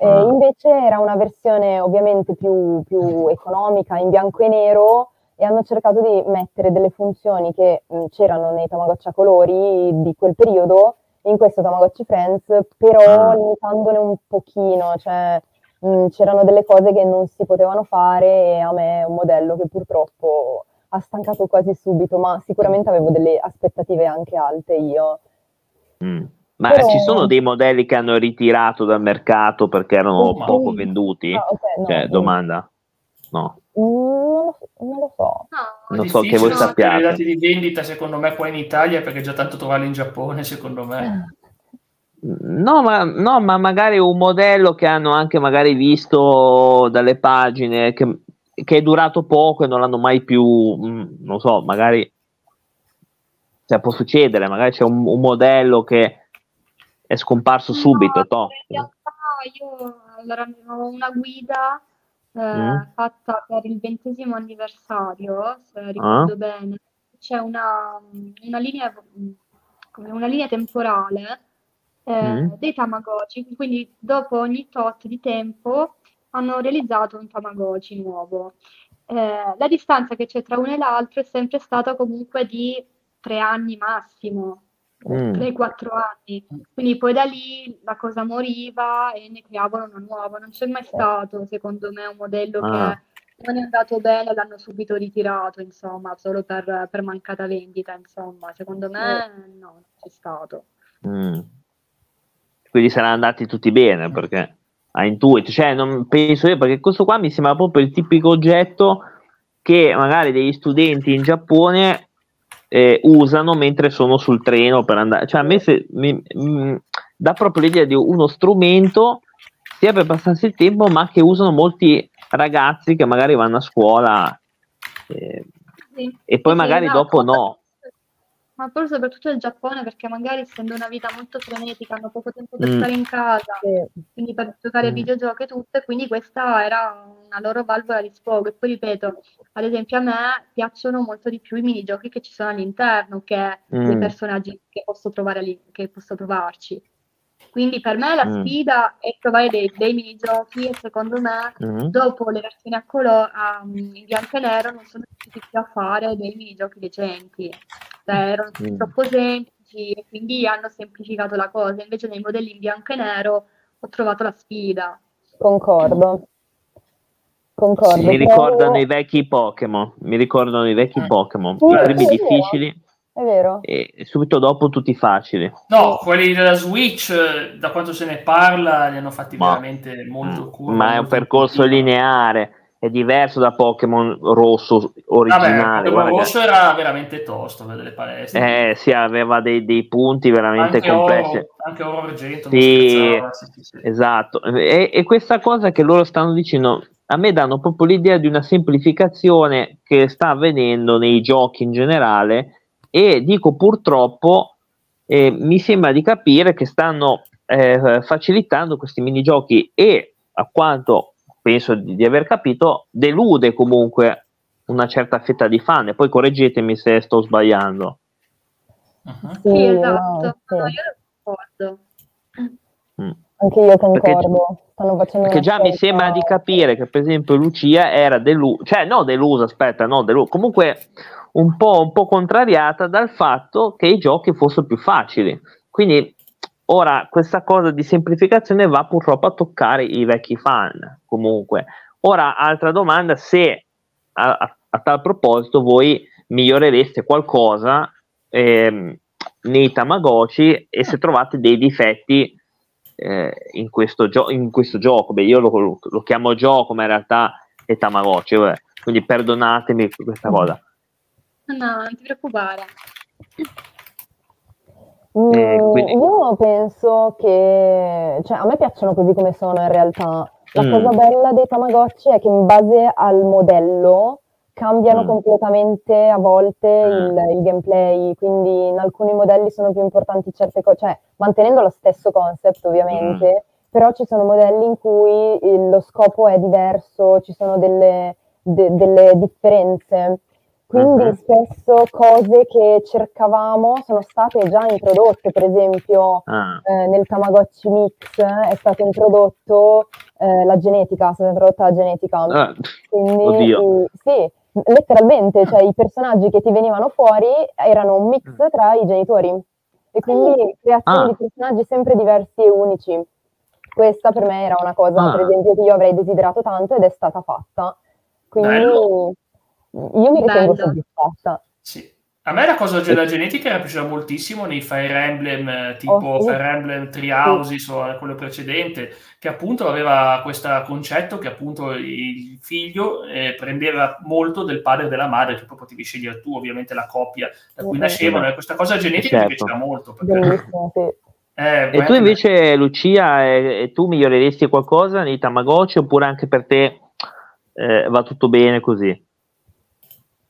Ah. invece era una versione ovviamente più, più, economica, in bianco e nero, e hanno cercato di mettere delle funzioni che mh, c'erano nei Tamagotchi a colori di quel periodo in questo Tamagotchi Friends, però ah. limitandone un pochino, cioè mh, mm, c'erano delle cose che non si potevano fare e a me è un modello che purtroppo ha stancato quasi subito, ma sicuramente avevo delle aspettative anche alte io. Mm. Ma Però... ci sono dei modelli che hanno ritirato dal mercato perché erano oh, poco venduti? Ah, okay, no, cioè, domanda? No. Mm, non lo, non lo so. No, non so che voi sappiate. I dati di vendita secondo me qua in Italia perché è già tanto trovarli in Giappone secondo me. No ma, no, ma magari un modello che hanno anche magari visto dalle pagine che, che è durato poco e non l'hanno mai più, mm, non so, magari cioè, può succedere, magari c'è un, un modello che è scomparso no, subito. To. In realtà io allora, ho una guida eh, mm. fatta per il ventesimo anniversario, se ricordo ah. bene. C'è una, una, linea, una linea temporale eh, mm. dei Tamagotchi, quindi dopo ogni tot di tempo hanno realizzato un Tamagotchi nuovo. Eh, la distanza che c'è tra uno e l'altro è sempre stata comunque di tre anni massimo, mm. 3-4 anni. Quindi poi da lì la cosa moriva e ne creavano una nuova. Non c'è mai stato, secondo me, un modello ah. che non è andato bene, l'hanno subito ritirato, insomma, solo per, per mancata vendita, insomma. Secondo me no, non c'è stato. Mm. Quindi saranno andati tutti bene, perché a intuito, cioè non penso io, perché questo qua mi sembra proprio il tipico oggetto che magari degli studenti in Giappone eh, usano mentre sono sul treno per andare. Cioè, a me se, mi, mi, dà proprio l'idea di uno strumento sia per passarsi il tempo, ma che usano molti ragazzi che magari vanno a scuola eh, sì. e poi sì, magari no, dopo no ma poi soprattutto il Giappone perché magari essendo una vita molto frenetica hanno poco tempo per mm. stare in casa, sì. quindi per giocare a mm. videogiochi e tutto, e quindi questa era una loro valvola di sfogo. E poi ripeto, ad esempio a me piacciono molto di più i minigiochi che ci sono all'interno che mm. i personaggi che posso, trovare lì, che posso trovarci. Quindi per me la mm. sfida è trovare dei, dei minigiochi e secondo me mm. dopo le versioni a colore um, in bianco e nero non sono riusciti più a fare dei minigiochi decenti. Cioè, erano mm. troppo semplici e quindi hanno semplificato la cosa. Invece nei modelli in bianco e nero ho trovato la sfida. Concordo. Concordo. Mi ricordano i vecchi Pokémon, mi ricordano i vecchi eh. Pokémon, i primi difficili è vero. E subito dopo tutti facili. No, quelli della Switch, da quanto se ne parla, li hanno fatti ma, veramente molto cool. Ma è un percorso cool. lineare, è diverso da Pokémon rosso originale. Vabbè, Pokémon rosso era veramente tosto delle palestre. Eh, sì, aveva dei, dei punti veramente anche complessi. Oro, anche oro argento. Sì, sì, sì, esatto. E, e questa cosa che loro stanno dicendo a me danno proprio l'idea di una semplificazione che sta avvenendo nei giochi in generale e dico purtroppo eh, mi sembra di capire che stanno eh, facilitando questi minigiochi e a quanto penso di, di, aver capito delude comunque una certa fetta di fan e poi correggetemi se sto sbagliando uh-huh. sì esatto no, io concordo mm. anche io concordo perché, stanno facendo perché già mi sembra di capire che per esempio Lucia era delusa cioè no delusa aspetta no delusa comunque un po', un po' contrariata dal fatto che i giochi fossero più facili. Quindi ora questa cosa di semplificazione va purtroppo a toccare i vecchi fan. Comunque, ora altra domanda: se a, a, a tal proposito voi migliorereste qualcosa ehm, nei Tamagotchi e se trovate dei difetti eh, in, questo gio- in, questo gioco. Beh, io lo, lo, chiamo gioco, ma in realtà è Tamagotchi, vabbè. quindi perdonatemi questa cosa. No, non ti preoccupare. Mm, quindi... Io penso che, cioè, a me piacciono così come sono in realtà. La mm. cosa bella dei Tamagotchi è che in base al modello cambiano mm. completamente a volte il, ah. il, gameplay, quindi in alcuni modelli sono più importanti certe cose, cioè mantenendo lo stesso concept ovviamente, mm. però ci sono modelli in cui il, lo scopo è diverso, ci sono delle, de, delle differenze. Quindi uh-huh. spesso cose che cercavamo sono state già introdotte, per esempio ah. eh, nel Tamagotchi Mix è stato introdotto eh, la genetica, è stata introdotta la genetica. Ah. Quindi eh, sì, letteralmente, cioè i personaggi che ti venivano fuori erano un mix mm. tra i genitori e quindi creazione ah. di personaggi sempre diversi e unici. Questa per me era una cosa, Ah. per esempio, che io avrei desiderato tanto ed è stata fatta. Quindi Bello. Io mi ritengo soddisfatta. Sì. A me la cosa della genetica era piaciuta moltissimo nei Fire Emblem, eh, tipo Oh, sì. Fire Emblem Three Houses o quello precedente, che appunto aveva questo concetto che appunto il figlio eh, prendeva molto del padre e della madre, che poi potevi scegliere tu ovviamente la coppia da cui nascevano, e questa cosa genetica mi Certo. piaceva molto. Perché, sì. eh, E tu invece, Lucia, eh, tu miglioreresti qualcosa nei Tamagotchi oppure anche per te eh, va tutto bene così?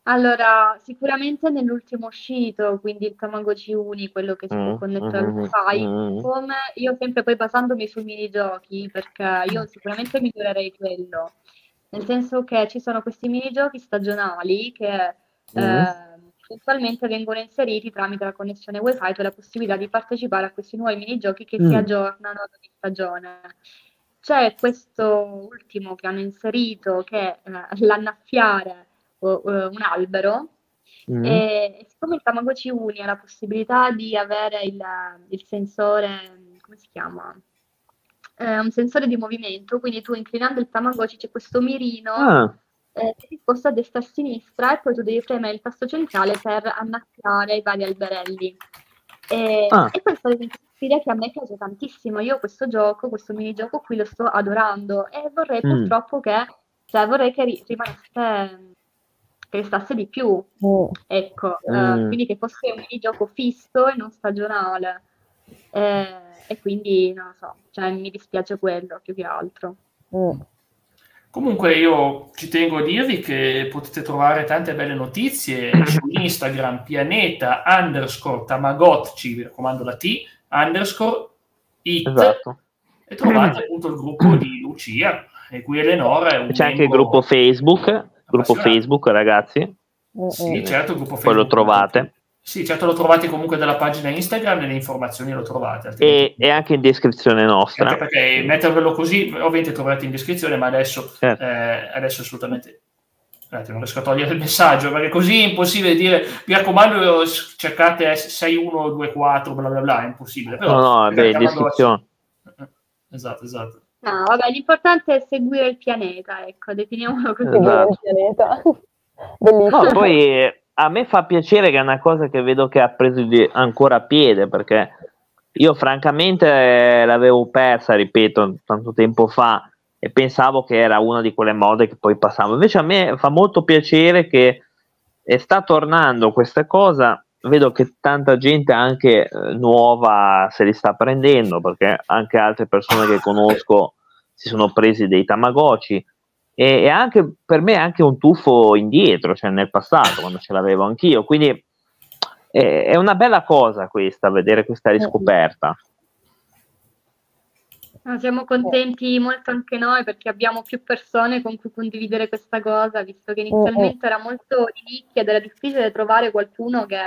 Allora, sicuramente nell'ultimo uscito, quindi il Tamagotchi Uni, quello che si può Mm, connettere al mm, Wi-Fi, mm. come io sempre poi basandomi sui minigiochi, perché io sicuramente migliorerei quello, nel senso che ci sono questi minigiochi stagionali che eh, puntualmente vengono inseriti tramite la connessione Wi-Fi, tu hai la possibilità di partecipare a questi nuovi minigiochi che si aggiornano ad ogni stagione. C'è questo ultimo che hanno inserito che è l'annaffiare o- o un albero Mm. e siccome il Tamagotchi Uni ha la possibilità di avere il, il sensore, come si chiama? Eh, un sensore di movimento, quindi tu inclinando il Tamagotchi c'è questo mirino Ah, eh, che si sposta a destra e a sinistra e poi tu devi premere il tasto centrale per annaffiare i vari alberelli. E, Ah. e questa è una sfida che a me piace tantissimo. Io questo gioco, questo minigioco qui lo sto adorando e vorrei Mm. purtroppo che, cioè vorrei che ri- rimanesse, che restasse di più, Mm. ecco, eh, Mm. quindi che fosse un minigioco fisso e non stagionale. Eh, e quindi non lo so, cioè mi dispiace quello più che altro. Mm. Comunque io ci tengo a dirvi che potete trovare tante belle notizie su Instagram pianeta underscore tamagotchi, vi raccomando la T, underscore it, esatto. e trovate appunto il gruppo di Lucia, e qui Eleonora è un C'è anche il membro gruppo Facebook, gruppo. Facebook ragazzi, Mm, Sì, mm. certo, il gruppo Facebook. poi lo trovate. Sì, certo lo trovate comunque dalla pagina Instagram, nelle informazioni lo trovate. altrimenti- E, e anche in descrizione Anche nostra. perché mettervelo così, ovviamente troverete in descrizione, ma adesso, Certo. eh, adesso assolutamente. Non riesco a togliere il messaggio perché così è impossibile dire mi raccomando, cercate 6124, bla bla bla, è impossibile. Però, No, no, beh, descrizione. Tamagotchi. Esatto, esatto. No, vabbè, l'importante è seguire il pianeta, ecco, definiamolo così. Seguire Esatto. il pianeta. <laughs> Bellissimo. No, poi a me fa piacere che è una cosa che vedo che ha preso di- ancora piede, perché io francamente eh, l'avevo persa, ripeto, tanto tempo fa e pensavo che era una di quelle mode che poi passava. Invece a me fa molto piacere che sta tornando questa cosa, vedo che tanta gente anche eh, nuova se li sta prendendo, perché anche altre persone che conosco si sono presi dei Tamagotchi e, e anche per me è anche un tuffo indietro, cioè nel passato, quando ce l'avevo anch'io. Quindi eh, è una bella cosa questa, vedere questa riscoperta. No, siamo contenti molto anche noi perché abbiamo più persone con cui condividere questa cosa, visto che inizialmente era molto di nicchia ed era difficile trovare qualcuno che,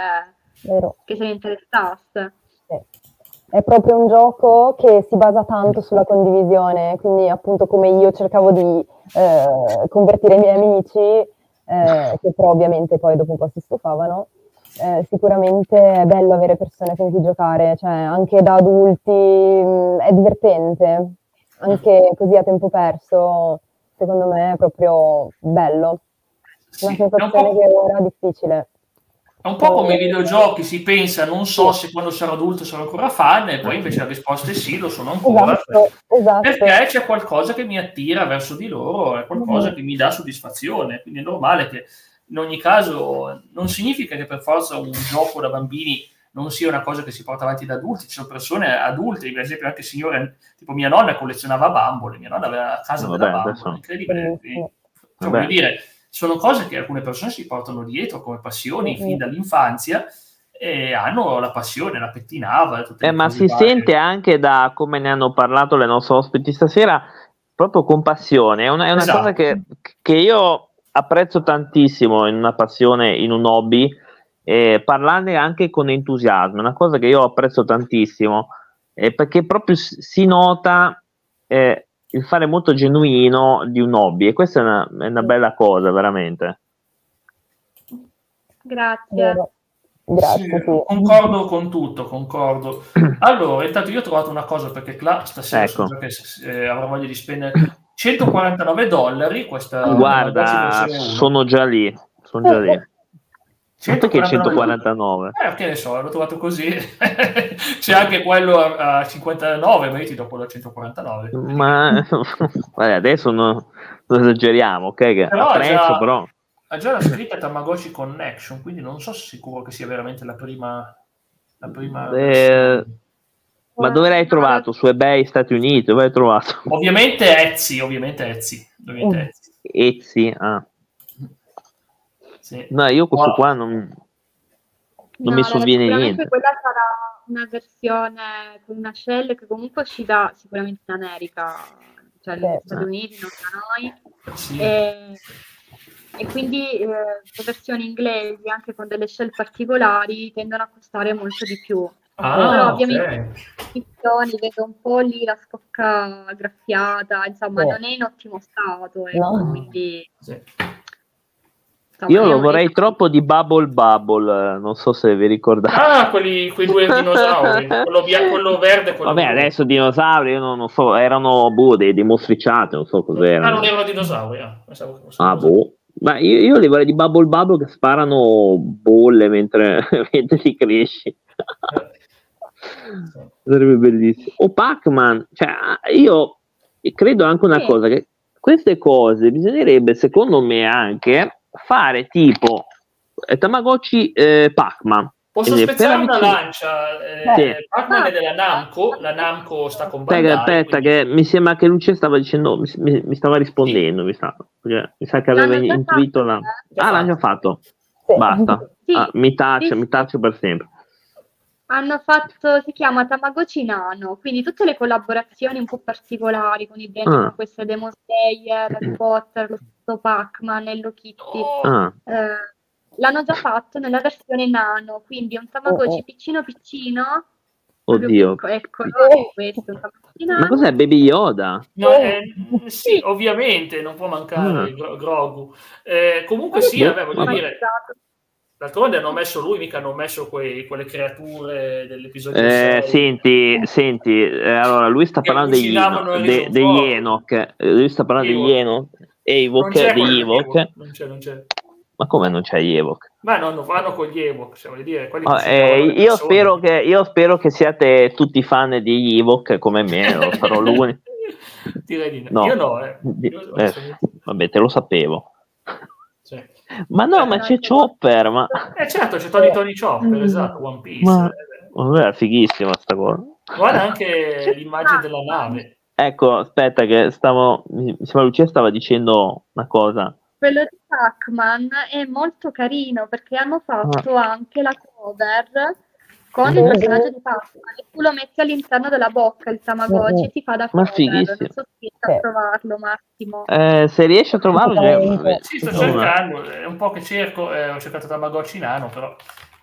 che se ne interessasse. È proprio un gioco che si basa tanto sulla condivisione, quindi appunto come io cercavo di eh, convertire i miei amici, eh, che però ovviamente poi dopo un po' si stufavano, eh, sicuramente è bello avere persone con cui giocare, cioè anche da adulti mh, è divertente, anche così a tempo perso, secondo me è proprio bello. Una sensazione che ora è difficile. È un po' come i videogiochi, si pensa, non so se quando sarò adulto sarò ancora fan, e poi invece la risposta è sì, lo sono ancora. Esatto, esatto. Perché c'è qualcosa che mi attira verso di loro, è qualcosa Mhm. che mi dà soddisfazione. Quindi è normale che in ogni caso non significa che per forza un gioco da bambini non sia una cosa che si porta avanti da adulti. Ci sono persone adulte, per esempio anche signore, tipo mia nonna collezionava bambole, mia nonna aveva a casa Vabbè, della bambola, adesso- incredibile. Bellissimo. Cioè, voglio dire, sono cose che alcune persone si portano dietro come passioni Mhm. fin dall'infanzia e hanno la passione, la pettinava. tutte Eh, le ma si varie. sente anche da come ne hanno parlato le nostre ospiti stasera, proprio con passione. È una, è una Esatto. cosa che, che io apprezzo tantissimo in una passione, in un hobby, eh, parlarne anche con entusiasmo. È una cosa che io apprezzo tantissimo, eh, perché proprio si nota eh, il fare molto genuino di un hobby e questa è una, è una bella cosa, veramente. Grazie. Grazie, Sì, concordo con tutto, concordo. <clears throat> Allora, intanto io ho trovato una cosa perché Cla stasera Ecco. so che eh, avrà voglia di spendere 149 dollari questa Guarda, sono già lì. Sono già lì. Ma perché 149? 149? Eh, che ne so, l'ho trovato così. <laughs> C'è anche quello a, a 59, ma io ti do quello a 149. Ma <laughs> vabbè, adesso non, non esageriamo, ok? Che Però prezzo, già- però. Ha già la scritta Tamagotchi Connection, quindi non so sicuro che sia veramente la prima. La prima Eh. Ma dove l'hai trovato? Su eBay Stati Uniti? Dove l'hai trovato? Ovviamente Etsy, ovviamente Etsy. Ovviamente Mm. Etsy. Etsy? Ah. Sì. No, io questo Wow. qua non, non No, mi sovviene niente. quella sarà una versione con una shell che comunque uscirà sicuramente in America, cioè negli Sì. Stati Uniti, non da noi. Sì. E, e quindi eh, le versioni inglesi, anche con delle shell particolari, tendono a costare molto di più. Però Ah, ovviamente ok. i vedo un po' lì la scocca graffiata, insomma, Sì. non è in ottimo stato, ecco, No. quindi Sì. Io lo vorrei troppo di Bubble Bubble, eh, non so se vi ricordate. Ah, quelli, quei due dinosauri, <laughs> quello, via- quello verde e quello Vabbè, blu. adesso dinosauri, io non, non so, erano boh, dei, dei mostriciati, non so Ah, cos'erano. non erano dinosauri, ah, pensavo Ah, boh. Ma io, io li vorrei di Bubble Bubble che sparano bolle mentre, <laughs> mentre ti cresci. Sarebbe bellissimo. O Pac-Man, cioè, ah, io credo anche una Sì. cosa, che queste cose bisognerebbe, secondo me, anche fare tipo eh, Tamagotchi eh, Pac-Man. Posso Eh, spezzare una lancia? Eh, Sì. Pac-Man è della Namco, la Namco sta con Aspetta, Bandai. aspetta, quindi- che mi sembra che Lucia stava dicendo, mi, mi- mi stava rispondendo, mi sa, mi sa che aveva intuito la... fatto? Ah, l'ha già fatto, Sì. basta. Sì, Ah, mi taccio, sì, mi taccio per sempre. Hanno fatto, si chiama Tamagotchi Nano, quindi tutte le collaborazioni un po' particolari con i brand Ah. come queste Demon Slayer, Harry Potter, lo stesso Pac-Man, Hello Kitty, Oh, Ah, eh, l'hanno già fatto nella versione Nano, quindi è un Tamagotchi Oh, oh. piccino piccino, oddio. eccolo, Eh. questo Ma cos'è Baby Yoda? no, eh, sì, ovviamente non può mancare Ah. Gro- Grogu. Eh, comunque sì, vabbè, voglio vabbè. dire, d'altronde hanno messo lui, mica hanno messo quei- quelle creature dell'episodio Eh, 6. senti, senti, eh, allora lui sta parlando degli, de- degli. Enoch, eh, lui sta parlando degli. Enoch, Ewok, quello Ewok, Ewok, non c'è, non c'è. ma come non c'è Ewok? Ma no, non vanno con gli Ewok, se vuoi dire, quelli Oh, eh, io, spero che, io spero che siate tutti fan degli Ewok come me, lo sarò l'unico. <laughs> Direi di no. No. Io no, eh. Di- Io, eh, vabbè, te lo sapevo. sì. Ma no, Eh, ma c'è Chopper, ma Eh certo, c'è Tony Tony Chopper, Mm. esatto, One Piece. Ma- eh. vabbè, è fighissima sta cosa. Guarda anche l'immagine della nave. Ecco, aspetta che stavo, mi sembra Lucia stava dicendo una cosa. Quello di Pac-Man è molto carino perché hanno fatto Ah. anche la cover con il personaggio di Pac-Man e tu lo metti all'interno della bocca il Tamagotchi e ti fa da Ma cover. fighissimo. Non so se riesci a Sì. trovarlo, Massimo. Eh, se riesci a trovarlo, Assolutamente. eh, Sì, sto cercando, è un po' che cerco, eh, ho cercato Tamagotchi nano, però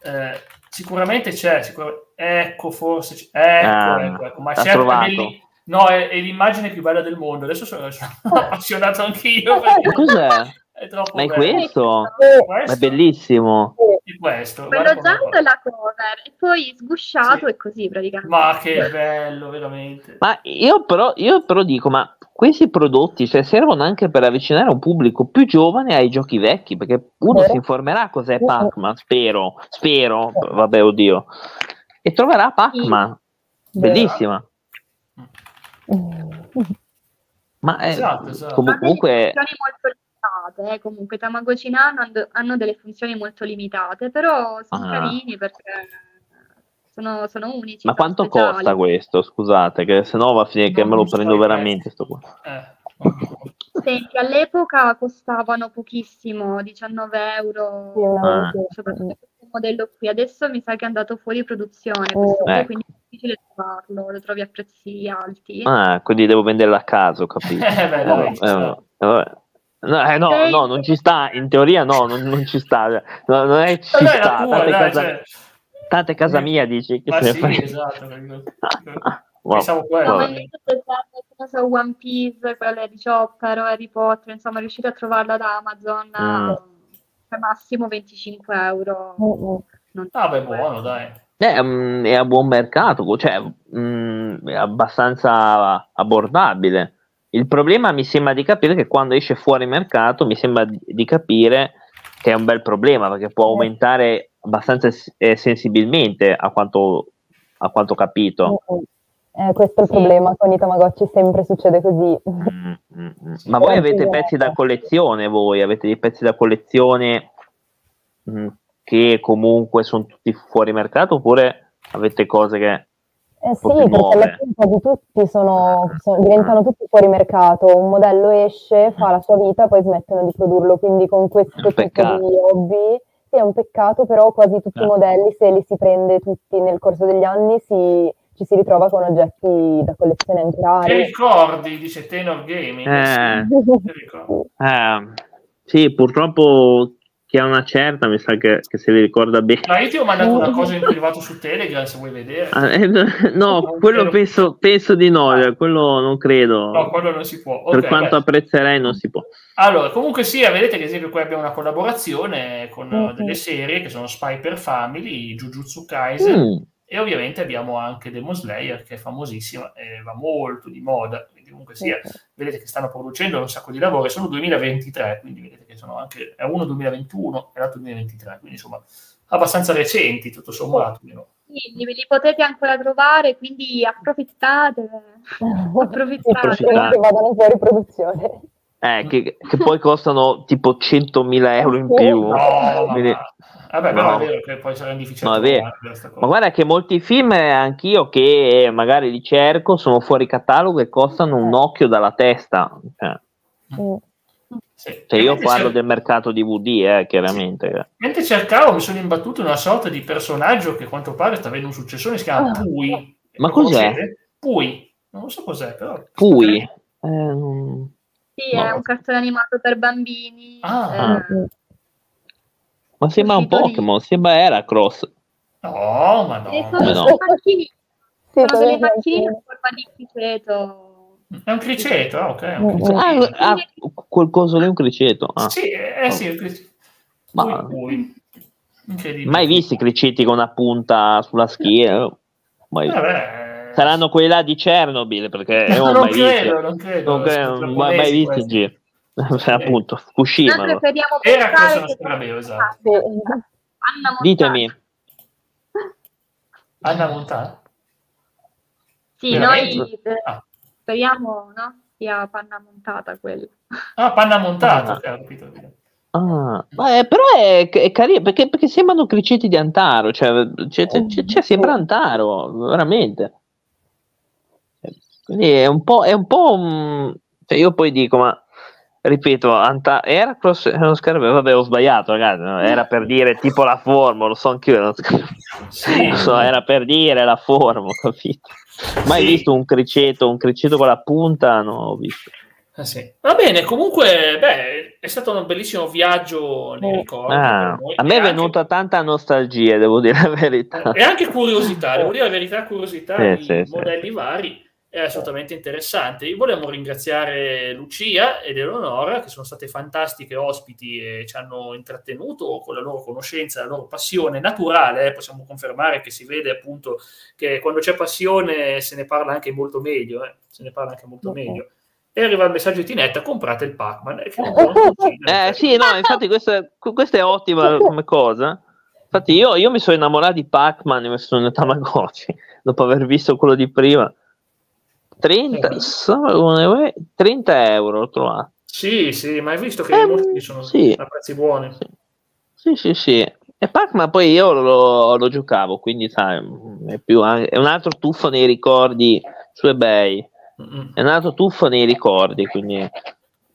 eh, sicuramente c'è, sicur- ecco forse, c'è- ecco, Ah, ecco, ecco, ma l'ha certo, no, è, è l'immagine più bella del mondo, adesso sono, sono <laughs> appassionato anch'io, Ma cos'è? <laughs> è troppo Ma è bello. questo? Sì, Ma è Questo? bellissimo. Di questo, Quello giallo è la cover e poi sgusciato Sì. e così praticamente. Ma che bello, veramente. Ma io però, io però dico, ma questi prodotti cioè, servono anche per avvicinare un pubblico più giovane ai giochi vecchi, perché uno Vero. si informerà cos'è Sì. Pac-Man, spero, spero, vabbè, oddio, e troverà Pac-Man, bellissima. Ma è, Esatto, esatto. com- comunque, funzioni molto limitate, eh, comunque Tamagotchi Nano hanno- hanno delle funzioni molto limitate, però sono Ah. carini perché sono, sono unici. ma sono quanto speciali. costa questo? Scusate, che se no va a finire che me lo prendo i veramente sto qua. Eh, Senti, all'epoca costavano pochissimo, 19 euro, Ah. soprattutto modello qui. Adesso mi sa che è andato fuori produzione qui, Ecco. quindi è difficile trovarlo, lo trovi a prezzi alti. Ah, quindi devo venderla a caso, capito? <laughs> Eh, beh, Eh, dai, eh, sta. eh, vabbè. No, eh, no, no, non ci sta, in teoria no, non, non ci sta, no, non è ci Vabbè, sta, tua, tanto è dai, casa, cioè- tanto è casa mia, dici, che Ma sì, frega. esatto. <laughs> Wow. Pensavo No, quello. so, One Piece, quelle di Chopper Harry Potter, insomma, riuscite a trovarla da Amazon Mm. Massimo 25 euro. Mm. Non Ah, beh, buono, dai. È, mm, è a buon mercato, cioè mm, è abbastanza abbordabile. Il problema mi sembra di capire che quando esce fuori mercato mi sembra di, capire che è un bel problema perché può aumentare abbastanza eh, sensibilmente a quanto, a quanto ho capito. Eh, questo è il Sì. problema con i Tamagotchi, sempre succede così. Mm, mm, mm. Ma voi avete pezzi da collezione, voi avete dei pezzi da collezione mm, che comunque sono tutti fuori mercato oppure avete cose che... Eh sì, perché nuove. alla fine quasi tutti sono, sono- diventano tutti fuori mercato, un modello esce, fa la sua vita, poi smettono di produrlo, quindi con questo tipo di hobby sì, è un peccato, però quasi tutti Eh. i modelli, se li si prende tutti nel corso degli anni, si- ci si ritrova con oggetti da collezione anche Che rari. ricordi, dice Tenor Gaming. Eh, Che ricordi. eh, sì, purtroppo chi ha una certa mi sa che, che se li ricorda bene. Ma io ti ho mandato una cosa in <laughs> privato su Telegram se vuoi vedere. Ah, eh, no, quello penso, penso di no, eh, quello non credo. No, quello non si può. per Ok, quanto beh. apprezzerei non si può. Allora, comunque sia, vedete che ad esempio qui abbiamo una collaborazione con eh, Mhm. delle serie che sono Spy per Family, Jujutsu Kaisen Mm, e ovviamente abbiamo anche Demon Slayer che è famosissima e va molto di moda, quindi comunque sia, vedete che stanno producendo un sacco di lavoro e sono 2023, quindi vedete che sono anche, è uno 2021 e l'altro 2023, quindi insomma abbastanza recenti tutto sommato. no? Sì, li, li potete ancora trovare, quindi approfittate. <laughs> Approfittate. Che vadano fuori produzione. Eh, che, che poi costano tipo 100.000 euro in più. No, ma, Quindi- vabbè, però No. è vero che poi sarà difficile No, è trovare vero. questa cosa. Ma guarda che molti film, eh, anch'io che magari li cerco, sono fuori catalogo e costano un occhio dalla testa. Cioè, Mm. Sì. cioè io parlo cer- del mercato DVD, eh, chiaramente. Mentre cercavo mi sono imbattuto in una sorta di personaggio che a quanto pare sta avendo un successore, si chiama Ah. Pui. Ma cos'è? Pui. Non so cos'è, però. Pui. Eh, non- Sì, è un cartone animato per bambini. Ah. eh, Ma sembra un. Pokémon, sembra Heracross. No, ma no. e Come sono no? dei macchini, Sì, sono come delle macchinine in forma di criceto. È un criceto, ah, ok. è un Mm, criceto. Ah, ah, quel coso lì è un criceto. Ah. Sì, eh, sì, il criceto. Ma- Pui. Incredibile. Mai visti i criceti con una punta sulla schiena? Mai- Vabbè. Saranno quelli là di Chernobyl perché <laughs> No, non ho non mai credo, visto. non credo. Non credo, non mai, mai visto in giro. Cioè, appunto, Fukushima. Noi no? preferiamo Era cosa scarabeo, esatto. Anna. Ditemi, <laughs> Anna Montana? Sì, Veramente? noi eh, Ah. speriamo no? sia panna montata quella. Ah, panna montata, Ah. ok, ho capito. Ah, è- però è, è carino perché, perché sembrano criceti di Antaro, cioè, cioè, cioè, cioè, cioè, sembra Antaro, veramente. Quindi è un po', è un po' un- cioè io poi dico, ma ripeto, Anta- Heracross è uno scarabeo, vabbè ho sbagliato ragazzi, era per dire tipo la forma, lo so anch'io, so- Sì. <laughs> lo so, era per dire la forma, <laughs> capito. Mai Sì. visto un criceto, un criceto con la punta? No, ho visto. Ah, sì. Va bene, comunque, beh, è stato un bellissimo viaggio nei Mm. ricordi. Ah, a me è anche- venuta tanta nostalgia, devo dire la verità. E anche curiosità, devo dire la verità, curiosità Sì, di modelli vari è assolutamente interessante. Io volevo ringraziare Lucia ed Eleonora, che sono state fantastiche ospiti e ci hanno intrattenuto con la loro conoscenza, la loro passione naturale. eh, Possiamo confermare che si vede appunto che quando c'è passione se ne parla anche molto meglio, eh, se ne parla anche molto Ok. meglio. E arriva il messaggio di Tinetta, comprate il Pac-Man. eh. <laughs> Eh sì, no, infatti questa, questa è ottima come cosa. Infatti io, io mi sono innamorato di Pac-Man e mi sono Tamagotchi dopo aver visto quello di prima. 30, so- 30 euro l'ho trovato. Sì, sì, ma hai visto che Eh, molti sono sì. a prezzi buoni. Sì, sì, sì. E Pac-Man poi io lo, lo giocavo, quindi sai, è, più, an- è un altro tuffo nei ricordi su eBay. Mm-mm. È un altro tuffo nei ricordi, quindi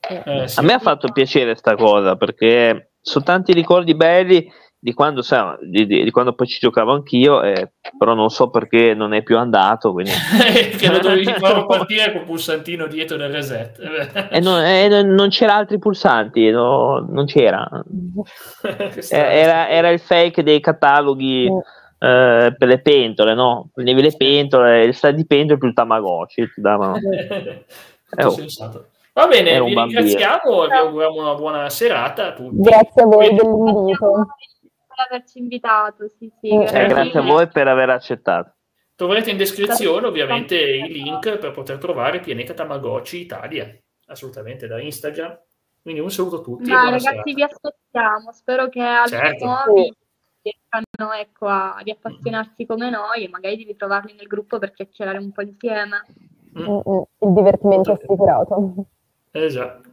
Eh, sì. A me ha fatto piacere sta cosa perché sono tanti ricordi belli di quando, sai, di, di- di quando poi ci giocavo anch'io, eh, però non so perché non è più andato. Quindi... <laughs> che lo dovevi <laughs> far partire col pulsantino dietro del reset. E non, e non- non c'era altri pulsanti, no, non c'era. Eh. Era, era il fake dei cataloghi eh, per le pentole, no? Prendevi le pentole, il set di pentole più il Tamagotchi. ti davano. <laughs> Eh, oh. Va bene, vi bambino. ringraziamo e vi auguriamo una buona serata a tutti. Grazie a voi dell'invito. Averci invitato. Sì, sì, Eh, Eh, grazie a voi per aver accettato. Troverete in descrizione ovviamente i link per poter trovare Pianeta Tamagotchi Italia, assolutamente da Instagram. Quindi un saluto a tutti. Ma ragazzi, serata. vi aspettiamo. Spero che altri Certo. nuovi riescano ecco, a riappassionarsi come noi e magari di ritrovarli nel gruppo per chiacchierare un po' insieme. Mm, Mm, mm, Il divertimento è assicurato. esatto.